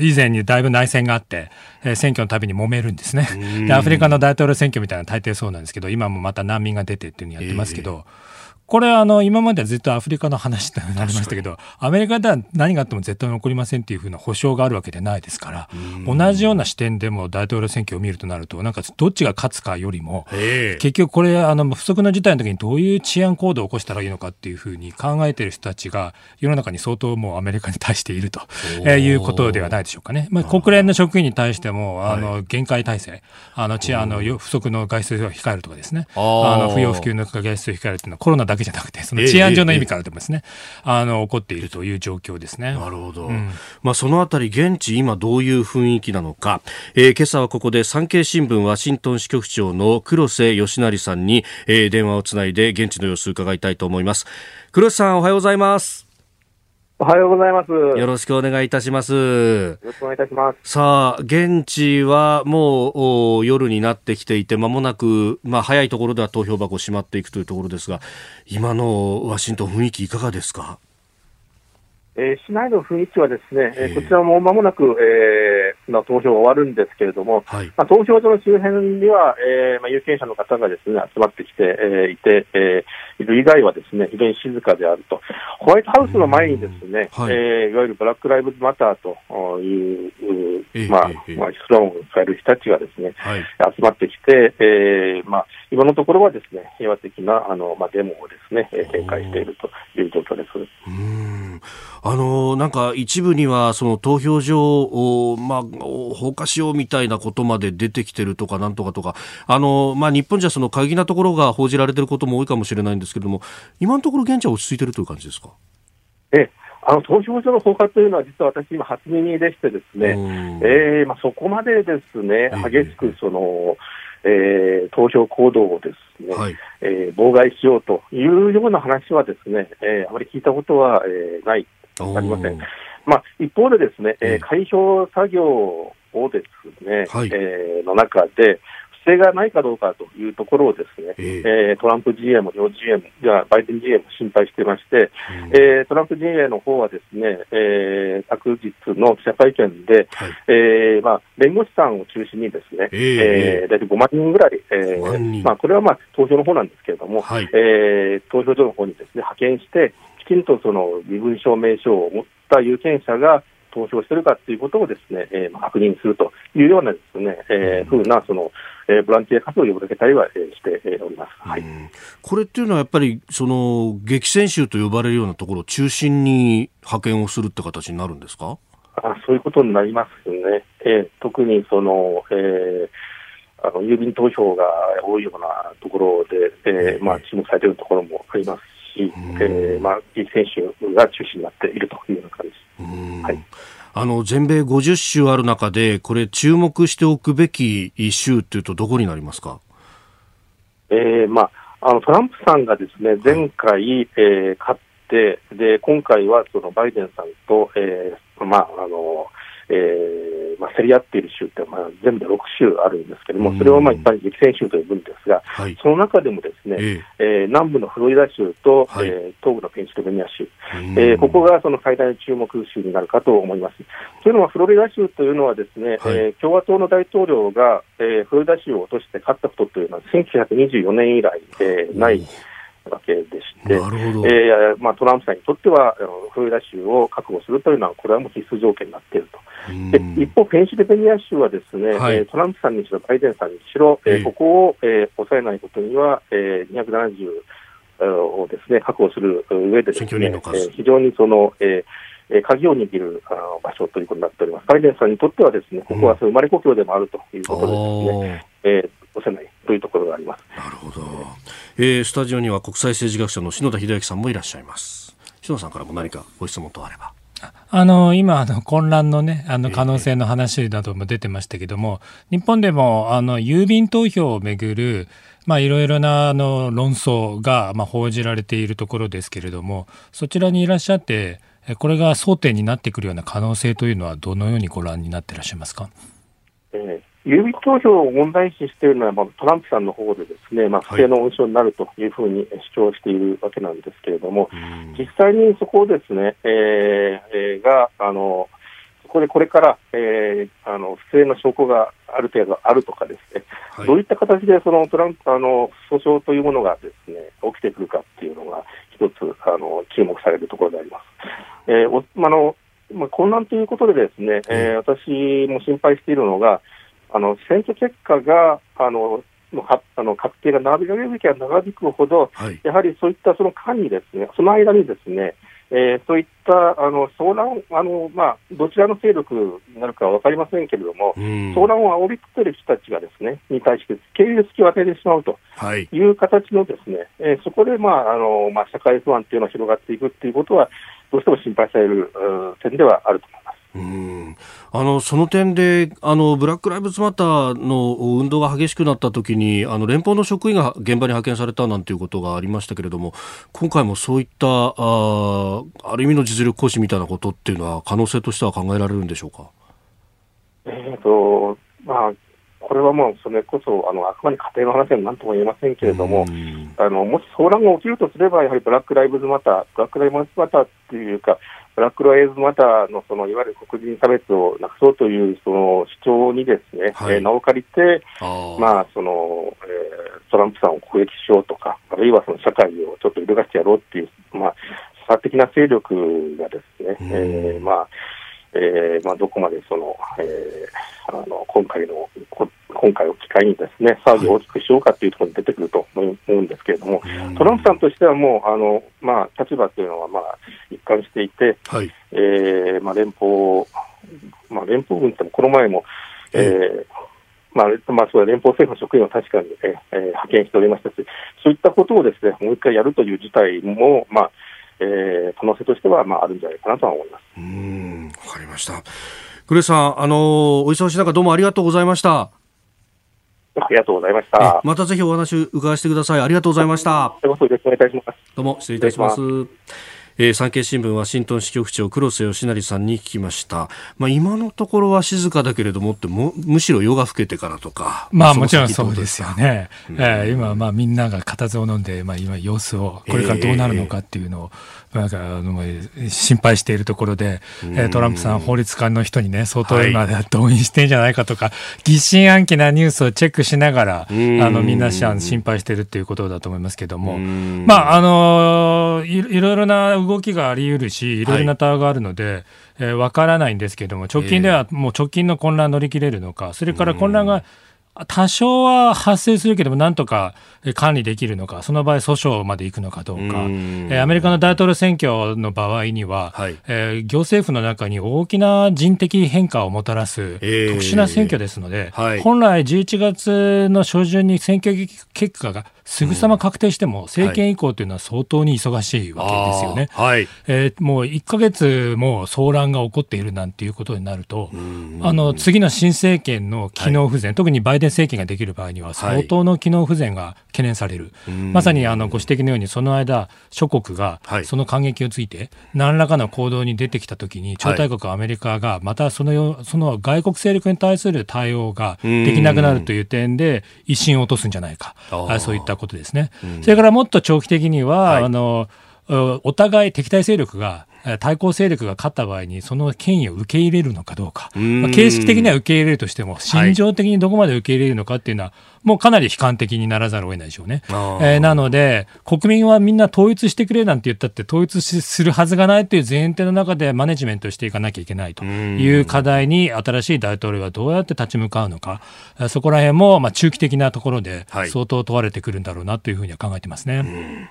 E: 以前にだいぶ内戦があって、選挙の度びに揉めるんですね。で、アフリカの大統領選挙みたいな大抵そうなんですけど、今もまた難民が出てっていうのやってますけど、えーこれあの今まではずっとアフリカの話となりましたけどアメリカでは何があっても絶対に起こりませんっていうふうな保証があるわけではないですから同じような視点でも大統領選挙を見るとなるとなんかどっちが勝つかよりも結局これあの不測の事態の時にどういう治安行動を起こしたらいいのかっていうふうに考えている人たちが世の中に相当もうアメリカに対しているということではないでしょうかね。まあ、国連の職員に対してもあの限界体制あの治安の不測の外出を控えるとかですね。あの不要不急の外出を控えるというのはコロナだけじゃなくてその治安上の意味からでもですね、あの起こっているという状況ですね。
C: なるほど。うん、まあそのあたり現地今どういう雰囲気なのか、えー、今朝はここで産経新聞ワシントン支局長の黒瀬義成さんに、えー、電話をつないで現地の様子を伺いたいと思います。黒瀬さんおはようございます。
G: おはようございます。
C: よろしくお願いいたします。よ
G: ろしくお願いいたします。
C: さあ、現地はもう夜になってきていて、まもなく、まあ早いところでは投票箱閉まっていくというところですが、今のワシントン雰囲気いかがですか？
G: えー、市内の雰囲気はですね、えー、こちらもまもなく、えー、の投票終わるんですけれども、はい、まあ、投票所の周辺には、えーまあ、有権者の方がですね集まってきて、えー、いて、えー、いる以外はですね非常に静かであると、ホワイトハウスの前にですね、はい。えー、いわゆるブラック・ライブズ・マターという、まあまあ、スロー。ンを使える人たちがですね、はい、集まってきて、えーまあ、今のところはですね平和的なあの、まあ、デモをですね展開しているという状況です。
C: うんあのなんか一部にはその投票所を、まあ、放火しようみたいなことまで出てきてるとかなんとかとかあの、まあ、日本じゃその過激なところが報じられてることも多いかもしれないんですけれども今のところ現地は落ち着いてるという感じですか？
G: えあの投票所の放火というのは、実は私、今、初耳でしてですね、えーまあ、そこまでですね、激しくその、えー、投票行動をですね、はい、えー、妨害しようというような話はですね、えー、あまり聞いたことは、えー、ないありません。まあ、一方でですね、えー、開票作業をですね、はい、えー、の中で、不正がないかどうかというところをですね、えー、えー、トランプ陣営も両陣営も、じゃバイデン陣営も心配していまして、うん、えー、トランプ陣営の方はですね、えー、昨日の記者会見で、はい、えー、まあ、弁護士さんを中心にですね、えー、えー、大体5万人ぐらい、えー、まあ、これはまあ投票の方なんですけれども、はい、えー、投票所の方にですね、派遣して、きちんとその身分証明書を持った有権者が投票しているかということをですね、えー、確認するというようなですね、えー、ふうなその、えー、ボランティア活動を呼びかけたりは、えー、しております。はい、
C: これっていうのはやっぱりその激戦州と呼ばれるようなところを中心に派遣をするって形になるんですか？
G: あそういうことになりますね。えー、特にその、えーあの郵便投票が多いようなところで、えーまあ、注目されているところもありますし、えーまあ、選手が中心になっているというような感じです。はい。
C: あの全米50州ある中で、これ、注目しておくべき州っていうと、どこになりますか、
G: えーまあ、あのトランプさんがですね前回、えー、勝って、で今回はそのバイデンさんと、えーまああのえーまあ、競り合っている州って、まあ、全部で6州あるんですけれども、それをまあ一般に激戦州と呼ぶんですが、はい、その中でもですね、えー、えー、南部のフロリダ州と、はい、えー、東部のペンシルベニア州、えー、ここがその最大の注目州になるかと思います。というのは、フロリダ州というのはですね、はい、えー、共和党の大統領が、えー、フロリダ州を落として勝ったことというのは、1924年以来、えー、ない。わけでして、えーまあ、トランプさんにとっては、フロリダ州を確保するというのは、これはもう必須条件になっていると。で一方、ペンシルベニア州はですね、はい、トランプさんにしろ、バイデンさんにしろ、えー、ここを、えー、抑えないことには、えー、270をですね確保する上でですね、えー、非常にその、えー、鍵を握るあの場所ということになっております。バイデンさんにとってはですね、ここは生まれ故郷でもあるということでですね、うん、えー、押せないというところがあります。
C: なるほど。えー、スタジオには国際政治学者の篠田秀明さんもいらっしゃいます。篠田さんからも何かご質問とあれば。
E: あの今あの混乱のねあの可能性の話なども出てましたけども、日本でもあの郵便投票をめぐるまあいろいろなあの論争がまあ報じられているところですけれどもそちらにいらっしゃってこれが争点になってくるような可能性というのはどのようにご覧になっていらっしゃいますか？
G: えー郵便投票を問題視しているのは、まあ、トランプさんの方でですね、まあ、不正の温床になるというふうに主張しているわけなんですけれども、はい、実際にそこをですね、えー、が、あの、これこれから、えー、あの不正の証拠がある程度あるとかですね、はい、どういった形でそのトランプあの訴訟というものがですね起きてくるかっていうのが一つあの注目されるところであります。えー、おあのまあ、混乱ということでですね、えー、私も心配しているのが、あの選挙結果があののあの確定が長引けば長引くほど、はい、やはりそういったその間にですね、その間にですね、えー、そういったあの騒乱あの、まあ、どちらの勢力になるかは分かりませんけれども、騒乱を煽りつける人たちがですねに対して経由付きを与えてしまうとい。う形のですね、はい、えー、そこで、まああのまあ、社会不安というのが広がっていくということは、どうしても心配される点ではあると思います。
C: うんあのその点であのブラック・ライブズ・マターの運動が激しくなったときにあの連邦の職員が現場に派遣されたなんていうことがありましたけれども今回もそういったあある意味の実力行使みたいなことっていうのは可能性としては考えられるんでしょうか？
G: えーとまあこれはもうそれこそあのあくまで家庭の話は何とも言えませんけれども、あのもし騒乱が起きるとすれば、やはりブラック・ライブズ・マター、ブラック・ライブズ・マターっていうか、ブラック・ライブズ・マターのそのいわゆる黒人差別をなくそうというその主張にですね、はい、えー、名を借りて、まあそのえー、トランプさんを攻撃しようとか、あるいはその社会をちょっと揺るがしてやろうっていう、まあ、差的な勢力がですね、えー、まあ、えーまあ、どこまでその、えー、あの今回の今回を機会にですね騒ぎを大きくしようかというところに出てくると思うんですけれども、トランプさんとしてはもうあの、まあ、立場というのはまあ一貫していて、はい、えー、まあ、連邦、まあ、連邦軍ってもこの前も、えーまあ、まあ、そう連邦政府の職員を確かに、えー、派遣しておりましたし、そういったことをですね、もう一回やるという事態も、まあ、えー、可能性としては、まあ、あるんじゃないかなとは思います。
C: うん、わかりました。グレさん、あのお忙しい中どうもありがとうございました。
G: ありがとうございました。
C: またぜひお話伺わせてください。ありがとうございました。
G: よろしくお願いいたします。
C: どうも失礼いたします。えー、産経新聞ワシントン支局長黒瀬義成さんに聞きました、まあ、今のところは静かだけれどもってもむしろ夜が更けてからとか
E: まあもちろんそうですよね、うん、えー、今まあみんなが固唾を飲んで、まあ、今様子をこれからどうなるのかっていうのを、なんかあの心配しているところで、えー、トランプさん法律官の人にね相当今動員してんじゃないかとか、はい、疑心暗鬼なニュースをチェックしながらあのみんな心配してるっていうことだと思いますけども。まああのいいろいろな動きがあり得るし、い。ろいろなタワーがあるので、はい、えー、分からないんですけども、直近ではもう直近の混乱乗り切れるのか、それから混乱が多少は発生するけども、なんとか管理できるのか、その場合、訴訟まで行くのかどうか、うえアメリカの大統領選挙の場合には、はい、えー、行政府の中に大きな人的変化をもたらす特殊な選挙ですので、えーはい、本来、11月の初旬に選挙結果がすぐさま確定しても、政権移行というのは相当に忙しいわけですよね。はい、えー、もう1か月も騒乱が起こっているなんていうことになると、あの次の新政権の機能不全、はい、特にバイデン政権ができる場合には、相当の機能不全が懸念される、はい、まさにあのご指摘のように、その間、諸国がその感激をついて、何らかの行動に出てきたときに、超大国アメリカがまたそのその外国勢力に対する対応ができなくなるという点で、威信を落とすんじゃないか、そういったことですね。それからもっと長期的には、はい、あのお互い敵対勢力が対抗勢力が勝った場合にその権威を受け入れるのかどうか、まあ、形式的には受け入れるとしても心情的にどこまで受け入れるのかっていうのは、もうかなり悲観的にならざるを得ないでしょうね。えー、なので国民はみんな統一してくれなんて言ったって統一するはずがないという前提の中でマネジメントしていかなきゃいけないという課題に新しい大統領はどうやって立ち向かうのか。そこら辺もまあ中期的なところで相当問われてくるんだろうなというふうには考えてますね。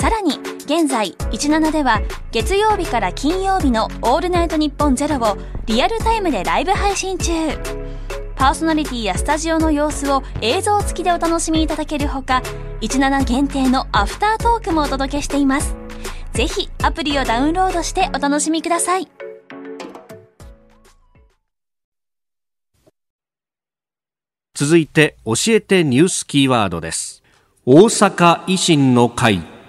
F: さらに現在17では月曜日から金曜日の「オールナイトニッポンゼロをリアルタイムでライブ配信中。パーソナリティやスタジオの様子を映像付きでお楽しみいただけるほか17限定のアフタートークもお届けしています。ぜひアプリをダウンロードしてお楽しみください。
C: 続いて教えてニュースキーワードです。大阪維新の会。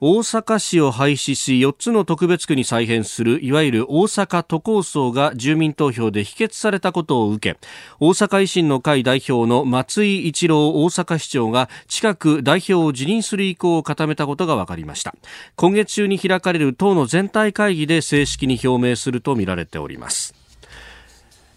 C: 大阪市を廃止し4つの特別区に再編するいわゆる大阪都構想が住民投票で否決されたことを受け大阪維新の会代表の松井一郎大阪市長が近く代表を辞任する意向を固めたことが分かりました。今月中に開かれる党の全体会議で正式に表明するとみられております。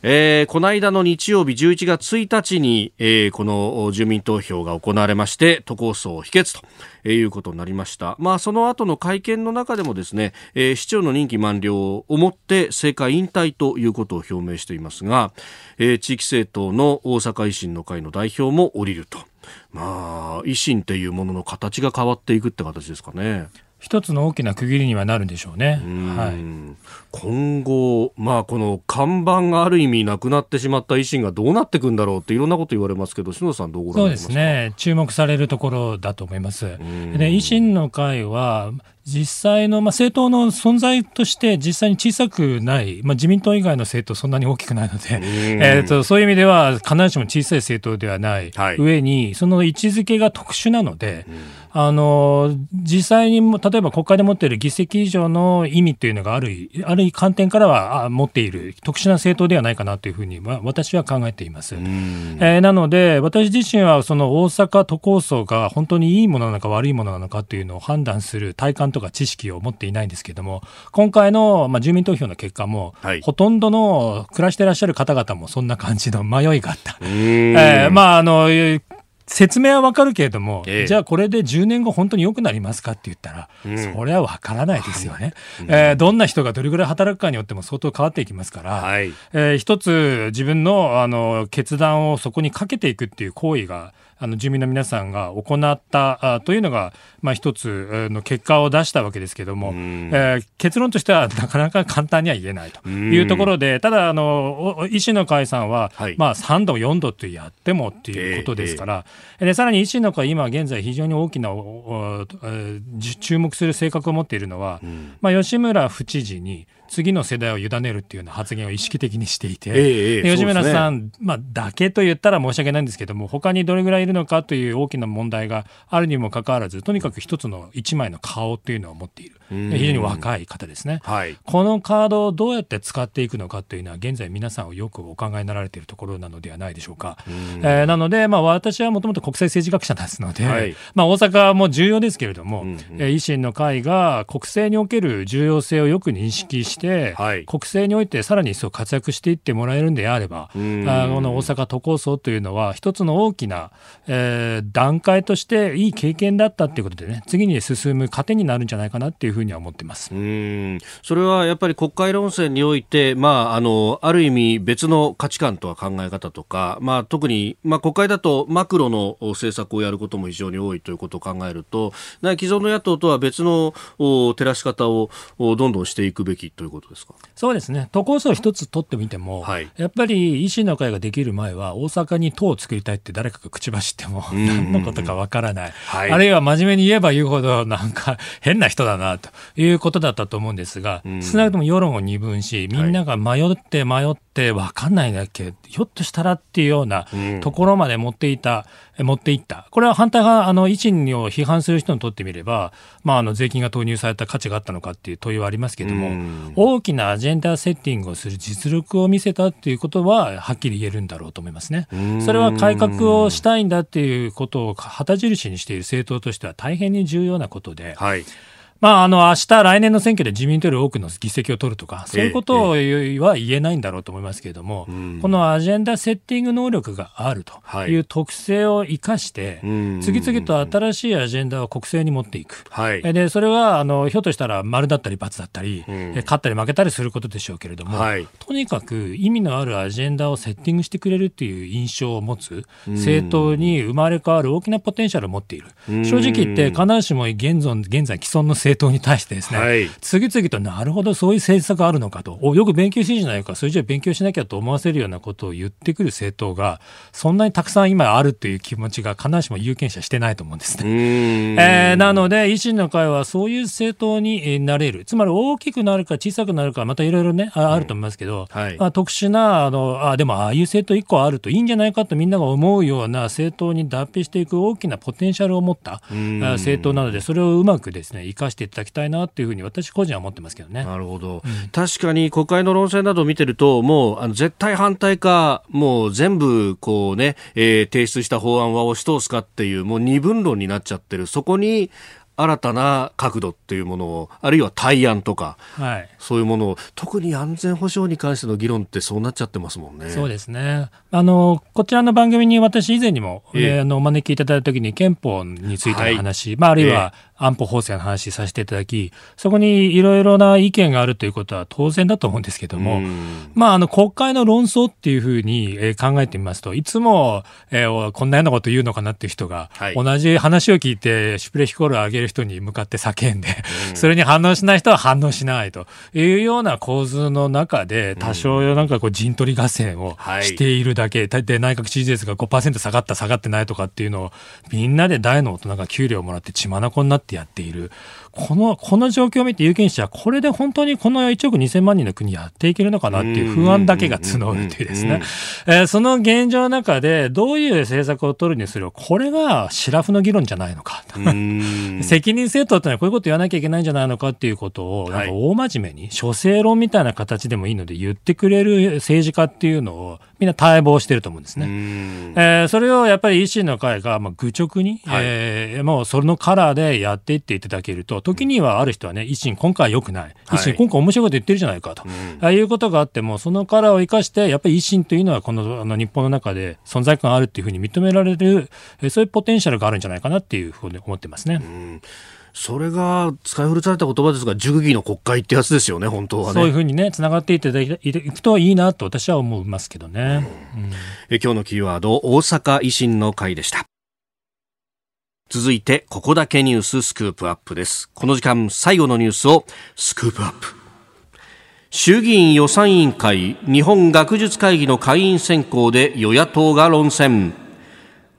C: えー、この間の日曜日11月1日に、えー、この住民投票が行われまして都構想を否決と、いうことになりました、まあ、その後の会見の中でもですね、えー、市長の任期満了をもって政界引退ということを表明していますが、えー、地域政党の大阪維新の会の代表も降りると、まあ、維新というものの形が変わっていくって形ですかね。
E: 一つの大きな区切りにはなるんでしょうね。はい、
C: 今後、まあ、この看板がある意味なくなってしまった維新がどうなっていくんだろうっていろんなこと言われますけど、篠田さん、どうご覧になりますか？
E: そうですね、注目されるところだと思います。で維新の会は実際の、まあ、政党の存在として実際に小さくない、まあ、自民党以外の政党そんなに大きくないので、えーと、そういう意味では必ずしも小さい政党ではない、はい、上にその位置づけが特殊なので、あの実際に例えば国会で持っている議席以上の意味というのがあるある観点からはあ持っている特殊な政党ではないかなというふうに、まあ、私は考えています。えー、なので私自身はその大阪都構想が本当にいいものなのか悪いものなのかというのを判断する体感とか知識を持っていないんですけれども、今回の、まあ、住民投票の結果も、はい、ほとんどの暮らしていらっしゃる方々もそんな感じの迷いがあった。えー、まああの説明はわかるけれども、ええ、じゃあこれで10年後本当に良くなりますかって言ったら、うん、それはわからないですよね、はい、えー、どんな人がどれぐらい働くかによっても相当変わっていきますから、はい、えー、一つ自分のあの決断をそこにかけていくっていう行為があの住民の皆さんが行ったあというのが、まあ、一つの結果を出したわけですけれども、えー、結論としてはなかなか簡単には言えないというところで、ただあの、維新の会さんは、はい、まあ、3度、4度ってやってもっていうことですから、えー、でさらに維新の会、今現在、非常に大きな注目する性格を持っているのは、まあ、吉村府知事に、次の世代を委ねるっていうような発言を意識的にしていて、えー、吉村さん、ね、まあ、だけと言ったら申し訳ないんですけども、他にどれぐらいいるのかという大きな問題があるにもかかわらず、とにかく一つの一枚の顔っていうのを持っている。非常に若い方ですね、はい、このカードをどうやって使っていくのかというのは現在皆さんをよくお考えになられているところなのではないでしょうか、えー、なので、まあ、私はもともと国際政治学者ですので、はい、まあ、大阪も重要ですけれども、うんうん、維新の会が国政における重要性をよく認識して、はい、国政においてさらにそう活躍していってもらえるんであれば、あこの大阪都構想というのは一つの大きな、えー、段階としていい経験だったということでね次に進む糧になるんじゃないかなっていうふうには思ってます。
C: うん。それはやっぱり国会論戦において、まあ、あのある意味別の価値観とは考え方とか、まあ、特に、まあ、国会だとマクロの政策をやることも非常に多いということを考えると既存の野党とは別の照らし方をどんどんしていくべきということですか？
E: そうですね。都構想一つ取ってみても、はい、やっぱり維新の会ができる前は大阪に党を作りたいって誰かが口走っても何のことかわからない、はい、あるいは真面目に言えば言うほどなんか変な人だなということだったと思うんですが、少なくとも世論を二分し、みんなが迷って迷って分かんないだけ、ひょっとしたらっていうようなところまで持っていた、持っていった。これは反対派、あの、維新を批判する人にとってみれば、まあ、あの、税金が投入された価値があったのかっていう問いはありますけれども、大きなアジェンダセッティングをする実力を見せたっていうことは、はっきり言えるんだろうと思いますね。それは改革をしたいんだっていうことを旗印にしている政党としては大変に重要なことで、はいまあ、あの、明日、来年の選挙で自民党より多くの議席を取るとか、そういうことは言えないんだろうと思いますけれども、このアジェンダセッティング能力があるとい。う特性を生かして、次々と新しいアジェンダを国政に持っていく。で、それは、あの、ひょっとしたら丸だったり×だったり、勝ったり負けたりすることでしょうけれども、とにかく意味のあるアジェンダをセッティングしてくれるっていう印象を持つ政党に生まれ変わる大きなポテンシャルを持っている。正直言って、必ずしも現存現在既存の政政党に対してですね、はい、次々となるほどそういう政策があるのかとよく勉強していいじゃないかそれじゃ勉強しなきゃと思わせるようなことを言ってくる政党がそんなにたくさん今あるという気持ちが必ずしも有権者してないと思うんですね。えー、なので維新の会はそういう政党になれる。つまり大きくなるか小さくなるかまたいろいろねあると思いますけど、はい、まあ、特殊なあのあでもああいう政党1個あるといいんじゃないかとみんなが思うような政党に脱皮していく大きなポテンシャルを持った政党なのでそれをうまくですね生かしていただきたいなというふうに私個人は思ってますけどね。
C: なるほど、うん、確かに国会の論戦などを見てるともうあの絶対反対かもう全部こうね、えー、提出した法案は押し通すかっていうもう二分論になっちゃってる。そこに新たな角度っていうものをあるいは対案とか、はい、そういうものを特に安全保障に関しての議論ってそうなっちゃってますもんね。
E: そうですね。あのこちらの番組に私以前にも、えー、あのお招きいただいたときに憲法についての話、はい、まあ、あるいは、安保法制の話させていただき、そこにいろいろな意見があるということは当然だと思うんですけども、まあ、あの、国会の論争っていうふうに考えてみますと、いつも、えー、こんなようなこと言うのかなっていう人が、はい、同じ話を聞いて、シュプレヒコールを上げる人に向かって叫んで、それに反応しない人は反応しないというような構図の中で、多少なんかこう陣取り合戦をしているだけ、はい、で内閣支持率が5%下がった、下がってないとかっていうのを、みんなで大の大人が給料をもらって血眼になってってやっている。この、この状況を見て有権者はこれで本当にこの1億2000万人の国やっていけるのかなっていう不安だけが募るっていうですね。えその現状の中でどういう政策を取るにするこれがシラフの議論じゃないのか。責任政党ってのはこういうこと言わなきゃいけないんじゃないのかっていうことを、なんか大真面目に、諸政論みたいな形でもいいので言ってくれる政治家っていうのをみんな待望してると思うんですね。えー、それをやっぱり維新の会が、まあ、愚直に、はい、えー、もうそのカラーでやっていっていただけると、時にはある人はね、維新、今回は良くない、維新、今回面白いこと言ってるじゃないかと、ああいうことがあっても、そのカラーを生かして、やっぱり維新というのは、このあの日本の中で存在感あるっていうふうに認められる、そういうポテンシャルがあるんじゃないかなっていうふうに思ってますね。うん
C: それが使い古された言葉ですが、熟議の国会ってやつですよね、本当はね。
E: そういうふうにね、つながっていただいくといいなと私は思いますけどね。うん、
C: え今日のキーワード、大阪維新の会でした。続いて、ここだけニューススクープアップです。この時間、最後のニュースをスクープアップ。衆議院予算委員会、日本学術会議の会員選考で与野党が論戦。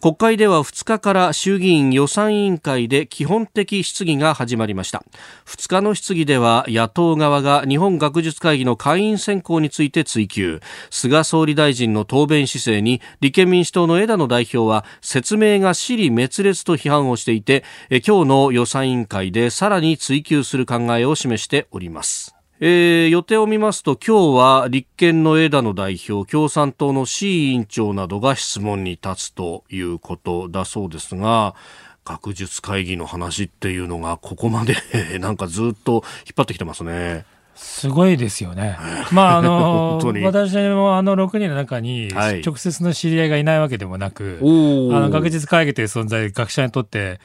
C: 国会では2日から衆議院予算委員会で基本的質疑が始まりました。2日の質疑では野党側が日本学術会議の会員選考について追及。菅総理大臣の答弁姿勢に立憲民主党の枝野代表は説明が尻滅裂と批判をしていて今日の予算委員会でさらに追及する考えを示しております。えー、予定を見ますと今日は立憲の枝野代表共産党の C 委員長などが質問に立つということだそうですが学術会議の話っていうのがここまで なんかずっと引っ張ってきてますね。
E: すごいですよね。まあ、あの、私もあの6人の中に直接の知り合いがいないわけでもなく、はい、あの学術会議という存在、学者にとって、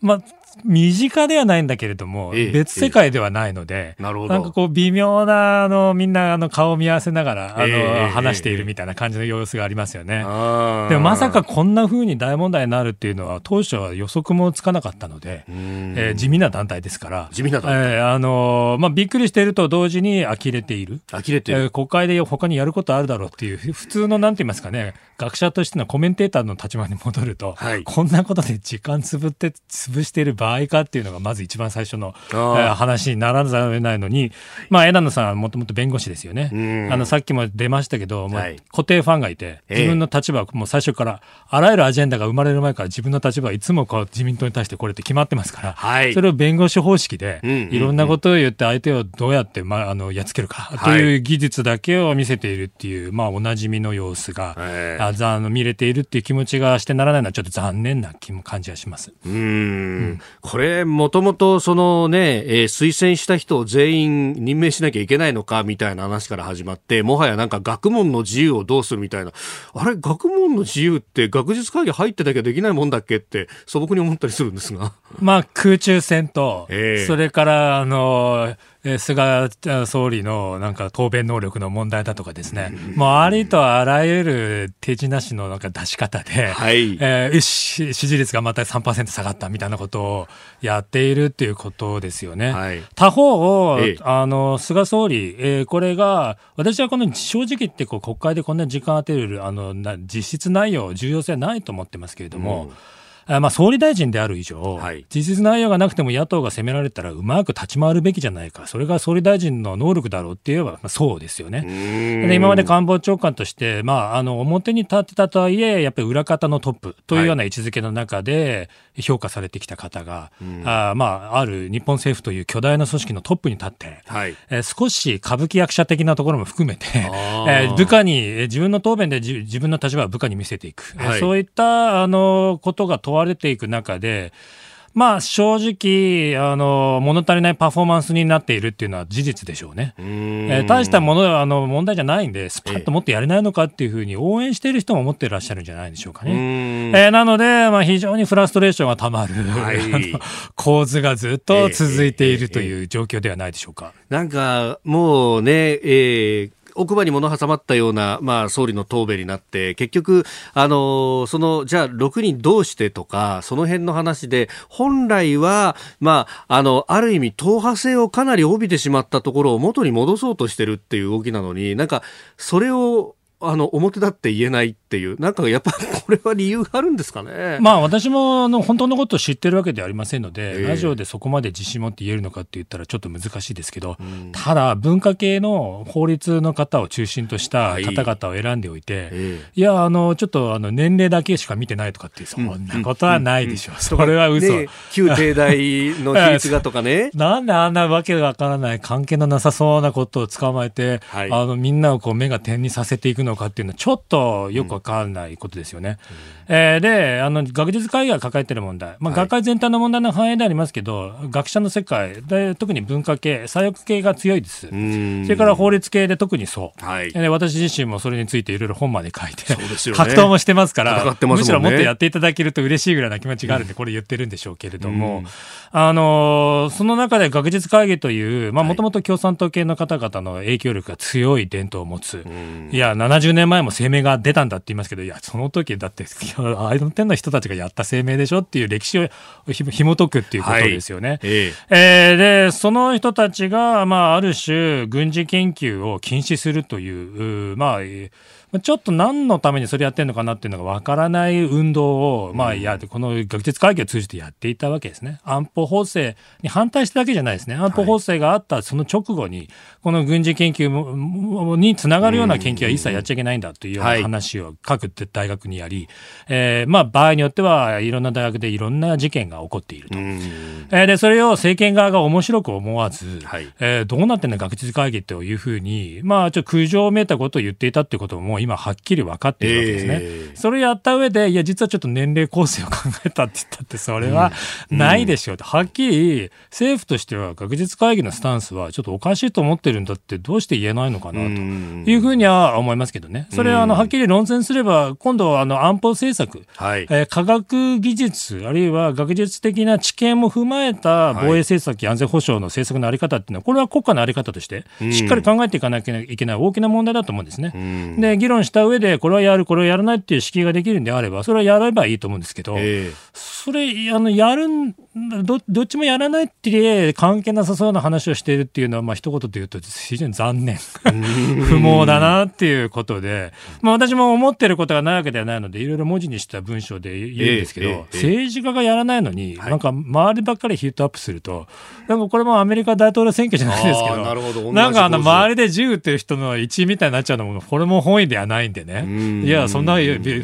E: まあ、身近ではないんだけれども、ええ、別世界ではないので、え、ななんかこう微妙な、あの、みんなあの顔を見合わせながら、あの、話しているみたいな感じの様子がありますよね。でもまさかこんな風に大問題になるっていうのは、当初は予測もつかなかったので、えー、地味な団体ですから、
C: 地味な団体、えー、
E: あの、まあ、びっくりしていると同時に呆れている。
C: 呆れている。え
E: ー、国会で他にやることあるだろうっていう、普通のなんて言いますかね、学者としてのコメンテーターの立場に戻ると、はい、こんなことで時間つぶって、潰している場合かっていうのがまず一番最初の、えー、話にならざるを得ないのに、まあ、枝野さんはもともと弁護士ですよね。あの、さっきも出ましたけど、もう固定ファンがいて、自分の立場はもう最初から、あらゆるアジェンダが生まれる前から自分の立場はいつもこう自民党に対してこれって決まってますから、はい、それを弁護士方式で、いろんなことを言って相手をどうやって、まあ、あの、やっつけるかという技術だけを見せているっていう、まあ、おなじみの様子が、はい、あの見れているっていう気持ちがしてならないのはちょっと残念な感じがします。
C: うん。うん、これ、もともとそのね、えー、推薦した人を全員任命しなきゃいけないのかみたいな話から始まって、もはやなんか学問の自由をどうするみたいな、あれ、学問の自由って学術会議入ってなきゃできないもんだっけって素朴に思ったりするんですが。
E: まあ、空中戦と、えー、それから、あの、菅総理のなんか答弁能力の問題だとかですね、もうありとあらゆる手品師のなんか出し方で、はい、えー、支持率がまた3%下がったみたいなことをやっているっていうことですよね。はい、他方、ええ、あの、菅総理、えー、これが、私はこの正直言ってこう国会でこんな時間当てる、あの、実質内容、重要性はないと思ってますけれども、うんまあ、総理大臣である以上、はい、事実内容がなくても野党が責められたらうまく立ち回るべきじゃないか、それが総理大臣の能力だろうって言えば、まあ、そうですよね。で今まで官房長官として、まあ、あの表に立ってたとはいえ、やっぱり裏方のトップというような位置づけの中で評価されてきた方が、はい、あまあ、ある日本政府という巨大な組織のトップに立って、はい、えー、少し歌舞伎役者的なところも含めて、えー、部下に、自分の答弁で自分の立場を部下に見せていく、はい、そういったあのことが問われていく中で、まあ正直、あの、物足りないパフォーマンスになっているっていうのは事実でしょうね。えー、大したもの、あの、問題じゃないんで、スパッともっとやれないのかっていうふうに応援している人も思ってらっしゃるんじゃないでしょうかね。えー、なので、まあ非常にフラストレーションがたまる、はい、構図がずっと続いているという状況ではないでしょうか。
C: なんか、もうね、えー、奥歯に物挟まったような、まあ、総理の答弁になって、結局、あの、その、じゃあ、6人どうしてとか、その辺の話で、本来は、まあ、あの、ある意味、党派性をかなり帯びてしまったところを元に戻そうとしてるっていう動きなのに、なんか、それを、あの表立って言えないっていう、なんかやっぱこれは理由があるんですかね。
E: まあ私もあの本当のことを知ってるわけではありませんので、えー、ラジオでそこまで自信持って言えるのかって言ったらちょっと難しいですけど、うん、ただ文化系の法律の方を中心とした方々を選んでおいて、はい、いや、あの、ちょっとあの年齢だけしか見てないとかっていう、そんなことはないでしょう。うん、それは嘘。ね、
C: 旧帝大の比率がとかね。
E: なんであんなわけがわからない関係のなさそうなことを捕まえて、はい、あのみんなをこう目が点にさせていくのかっていうのはちょっととよくわかんないことですよね。うん、えー、で、あの、学術会議が抱えてる問題。まあ、学会全体の問題の範囲でありますけど、はい、学者の世界で、特に文化系、左翼系が強いです。それから法律系で特にそう。はい、で私自身もそれについていろいろ本まで書いて、ね、格闘もしてますから、ね、むしろもっとやっていただけると嬉しいぐらいな気持ちがあるんで、これ言ってるんでしょうけれども、あのその中で学術会議という、まあ、もともと共産党系の方々の影響力が強い伝統を持つ。いや、70年前も声明が出たんだって言いますけど、いや、その時だって、あの点の人たちがやった声明でしょっていう歴史をひ紐解くっていうことですよね。はい、ええー、で、その人たちが、まあ、ある種、軍事研究を禁止するという、まあ、ちょっと何のためにそれやってるのかなっていうのがわからない運動を、まあ、や、この学術会議を通じてやっていたわけですね。安保法制に反対しただけじゃないですね。安保法制があったその直後に、この軍事研究につながるような研究は一切やっちゃいけないんだというような話を各大学にやり、えー、まあ、場合によってはいろんな大学でいろんな事件が起こっていると。えー、で、それを政権側が面白く思わず、はい、えー、どうなってんの学術会議というふうに、まあ、ちょっと空情をめいたことを言っていたっていうことも今はっきり分かっているわけですね。えー、それをやった上で、いや、実はちょっと年齢構成を考えたって言ったって、それはないでしょうと、うん、はっきり政府としては学術会議のスタンスはちょっとおかしいと思ってるんだって、どうして言えないのかなと。いうふうには思いますけどね。それはあのはっきり論戦すれば、今度はあの安保政策、はい、えー、科学技術、あるいは学術的な知見も踏まえた防衛政策、安全保障の政策の在り方っていうのは、これは国家の在り方として、しっかり考えていかなきゃいけない大きな問題だと思うんですね。で、議論した上で、これはやる、これはやらないっていう指揮ができるんであれば、それはやればいいと思うんですけど、えー、それ、あの、やるんど、どっちもやらないって関係なさそうな話をしているっていうのは、まあ、一言で言うと、非常に残念。不毛だなっていうことで、まあ、私も思ってることがないわけではないので、いろいろ文字にした文章で言うんですけど、えーえー、政治家がやらないのに、なんか周りばっかりヒートアップすると、なんかこれもアメリカ大統領選挙じゃないですけど、など。なんかあの周りで銃撃ってる人の一位みたいになっちゃうのも、これも本意ではないんでね、いや、そんな、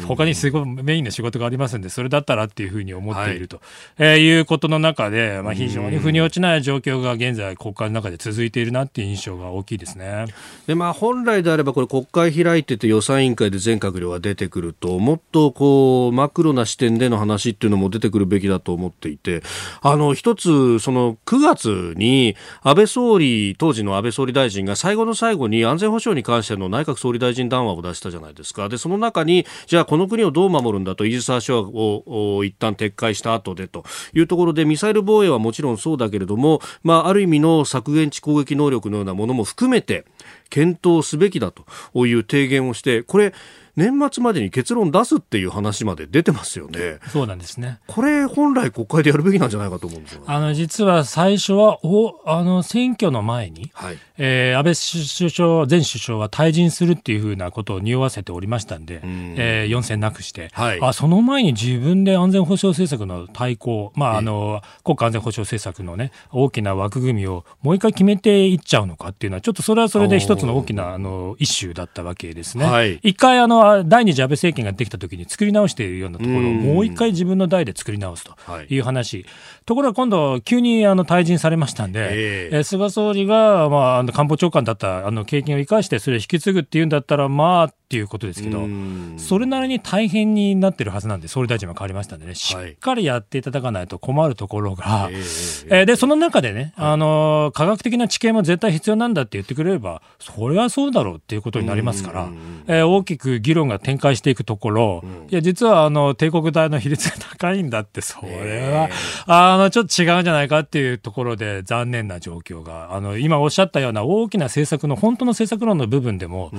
E: 他にすごいメインの仕事がありますんで、それだったらっていうふうに思っていると、はい、えー、いうことの中で、まあ、非常に腑に落ちない状況が現在、国会の中で続いているなっていう印象が大きいですね。
C: で、まあ、本来であれば、これ、国会開いてて予算委員会で全閣僚が出てくると、もっとこうマクロな視点での話っていうのも出てくるべきだと思っていて、あの一つ、その9月に安倍総理、当時の安倍総理大臣が最後の最後に安全保障に関しての内閣総理大臣談話を出したじゃないですか。でその中にじゃあこの国をどう守るんだとイージス・アショアを一旦撤回した後でというところでミサイル防衛はもちろんそうだけれども、まあ、ある意味の削減値攻撃能力のようなものも含めて検討すべきだという提言をしてこれ年末までに結論出すっていう話まで出てますよね。
E: そうなんですね。
C: これ本来国会でやるべきなんじゃないかと思うんですよ。
E: あの実は最初はおあの選挙の前に、はい、えー、安倍首相前首相は退陣するっていうふうなことを匂わせておりましたんで、うん、えー、4選なくして、はい、あその前に自分で安全保障政策の対抗、まああの国家安全保障政策のね大きな枠組みをもう一回決めていっちゃうのかっていうのはちょっとそれはそれで一つの大きなあのイシューだったわけですね。はい、一回あの第二次安倍政権ができたときに作り直しているようなところをもう一回自分の代で作り直すとい。う話、はい、ところが今度、急にあの退陣されましたんで、えー、菅総理が、まあ、あの官房長官だったあの経験を生かして、それを引き継ぐっていうんだったら、まあ、っていうことですけど、それなりに大変になってるはずなんで、総理大臣も変わりましたんでね、しっかりやっていただかないと困るところが、はい、えー、で、その中でね、あの、科学的な知見も絶対必要なんだって言ってくれれば、それはそうだろうっていうことになりますから、えー、大きく議論が展開していくところ、いや、実はあの、帝国大の比率が高いんだって、それは、あの、ちょっと違うんじゃないかっていうところで残念な状況が、あの、今おっしゃったような大きな政策の、本当の政策論の部分でも、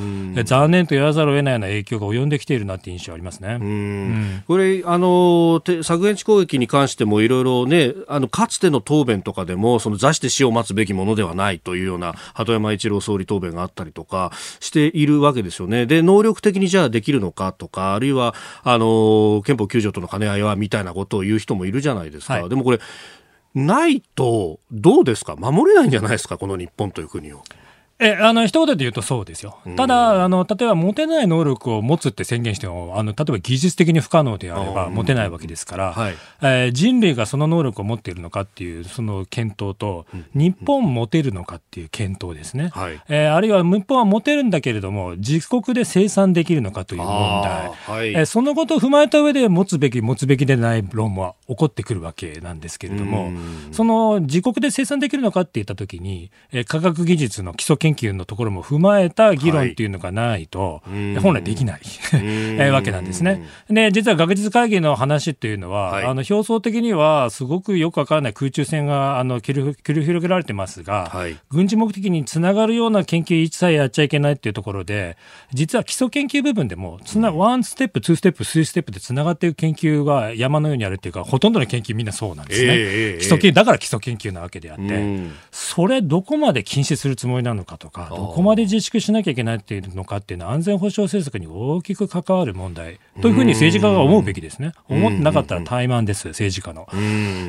E: 残念と言わざるを得ないような影響が及んできているなって印象ありますね。うん、
C: これあの削減値攻撃に関してもいろいろねあのかつての答弁とかでもその座して死を待つべきものではないというような鳩山一郎総理答弁があったりとかしているわけですよね。で能力的にじゃあできるのかとかあるいはあの憲法9条との兼ね合いはみたいなことを言う人もいるじゃないですか。はい、でもこれないとどうですか？守れないんじゃないですか？この日本という国を。
E: えあの一言で言うとそうですよ、ただあの、例えば持てない能力を持つって宣言しても、あの例えば技術的に不可能であれば持てないわけですから、はい、えー、人類がその能力を持っているのかっていうその検討と、日本持てるのかっていう検討ですね、はい、えー、あるいは日本は持てるんだけれども、自国で生産できるのかという問題、はい、えー、そのことを踏まえた上で持つべき、持つべきでない論は起こってくるわけなんですけれども、その自国で生産できるのかって言ったときに、えー、科学技術の基礎研究のところも踏まえた議論っていうのがないと、はい、本来できない。えわけなんですね。で、実は学術会議の話っていうのは、はい、あの表層的にはすごくよくわからない空中戦があの繰り広げられてますが、はい、軍事目的につながるような研究一切やっちゃいけないっていうところで、実は基礎研究部分でもつな、 one step、two step、three step でつながっていく研究が山のようにあるっていうか、ほとんどの研究みんなそうなんですね。えー、基礎研だから基礎研究なわけであって、それどこまで禁止するつもりなのかとか、どこまで自粛しなきゃいけないっていうのかっていうのは安全保障政策に大きく関わる問題。というふうに政治家が思うべきですね。思ってなかったら怠慢です、政治家の。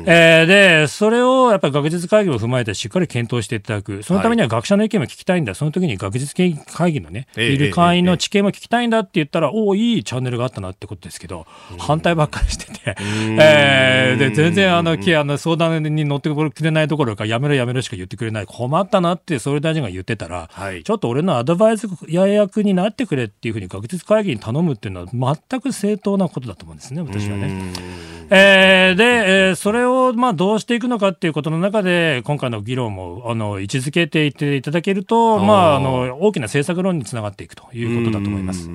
E: えー、で、それをやっぱり学術会議を踏まえてしっかり検討していただく。そのためには学者の意見も聞きたいんだ。その時に学術会議のね、いる会員の知見も聞きたいんだって言ったら、おお、いいチャンネルがあったなってことですけど、反対ばっかりしてて、えー、で、全然あの、あの相談に乗ってくれないどころか、やめろやめろしか言ってくれない。困ったなって総理大臣が言ってたら、はい、ちょっと俺のアドバイスや役になってくれっていうふうに学術会議に頼むっていうのは全く正当なことだと思うんですね、私はね。えー、で、えー、それをまあどうしていくのかっていうことの中で、今回の議論もあの位置づけていっていただけると、まあ、あの大きな政策論につながっていくということだと思います。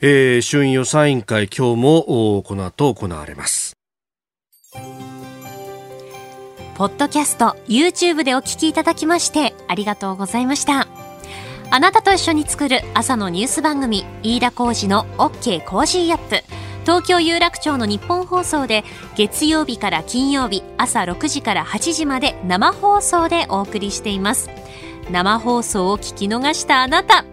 C: えー、衆院予算委員会、今日もこの後行われます。
D: ポッドキャスト、YouTube でお聞きいただきましてありがとうございました。あなたと一緒に作る朝のニュース番組、飯田浩二の OK Cozy Up。東京有楽町のニッポン放送で月曜日から金曜日朝6時から8時まで生放送でお送りしています。生放送を聞き逃したあなた、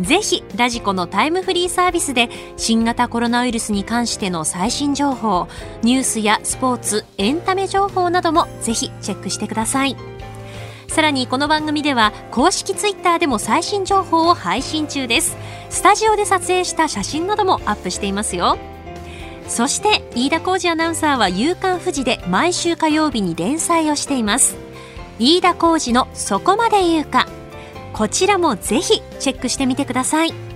D: ぜひラジコのタイムフリーサービスで新型コロナウイルスに関しての最新情報、ニュースやスポーツ、エンタメ情報などもぜひチェックしてください。さらにこの番組では公式ツイッターでも最新情報を配信中です。スタジオで撮影した写真などもアップしていますよ。そして飯田浩二アナウンサーは「夕刊富士」で毎週火曜日に連載をしています。飯田浩二の「そこまで言うか」こちらもぜひチェックしてみてください。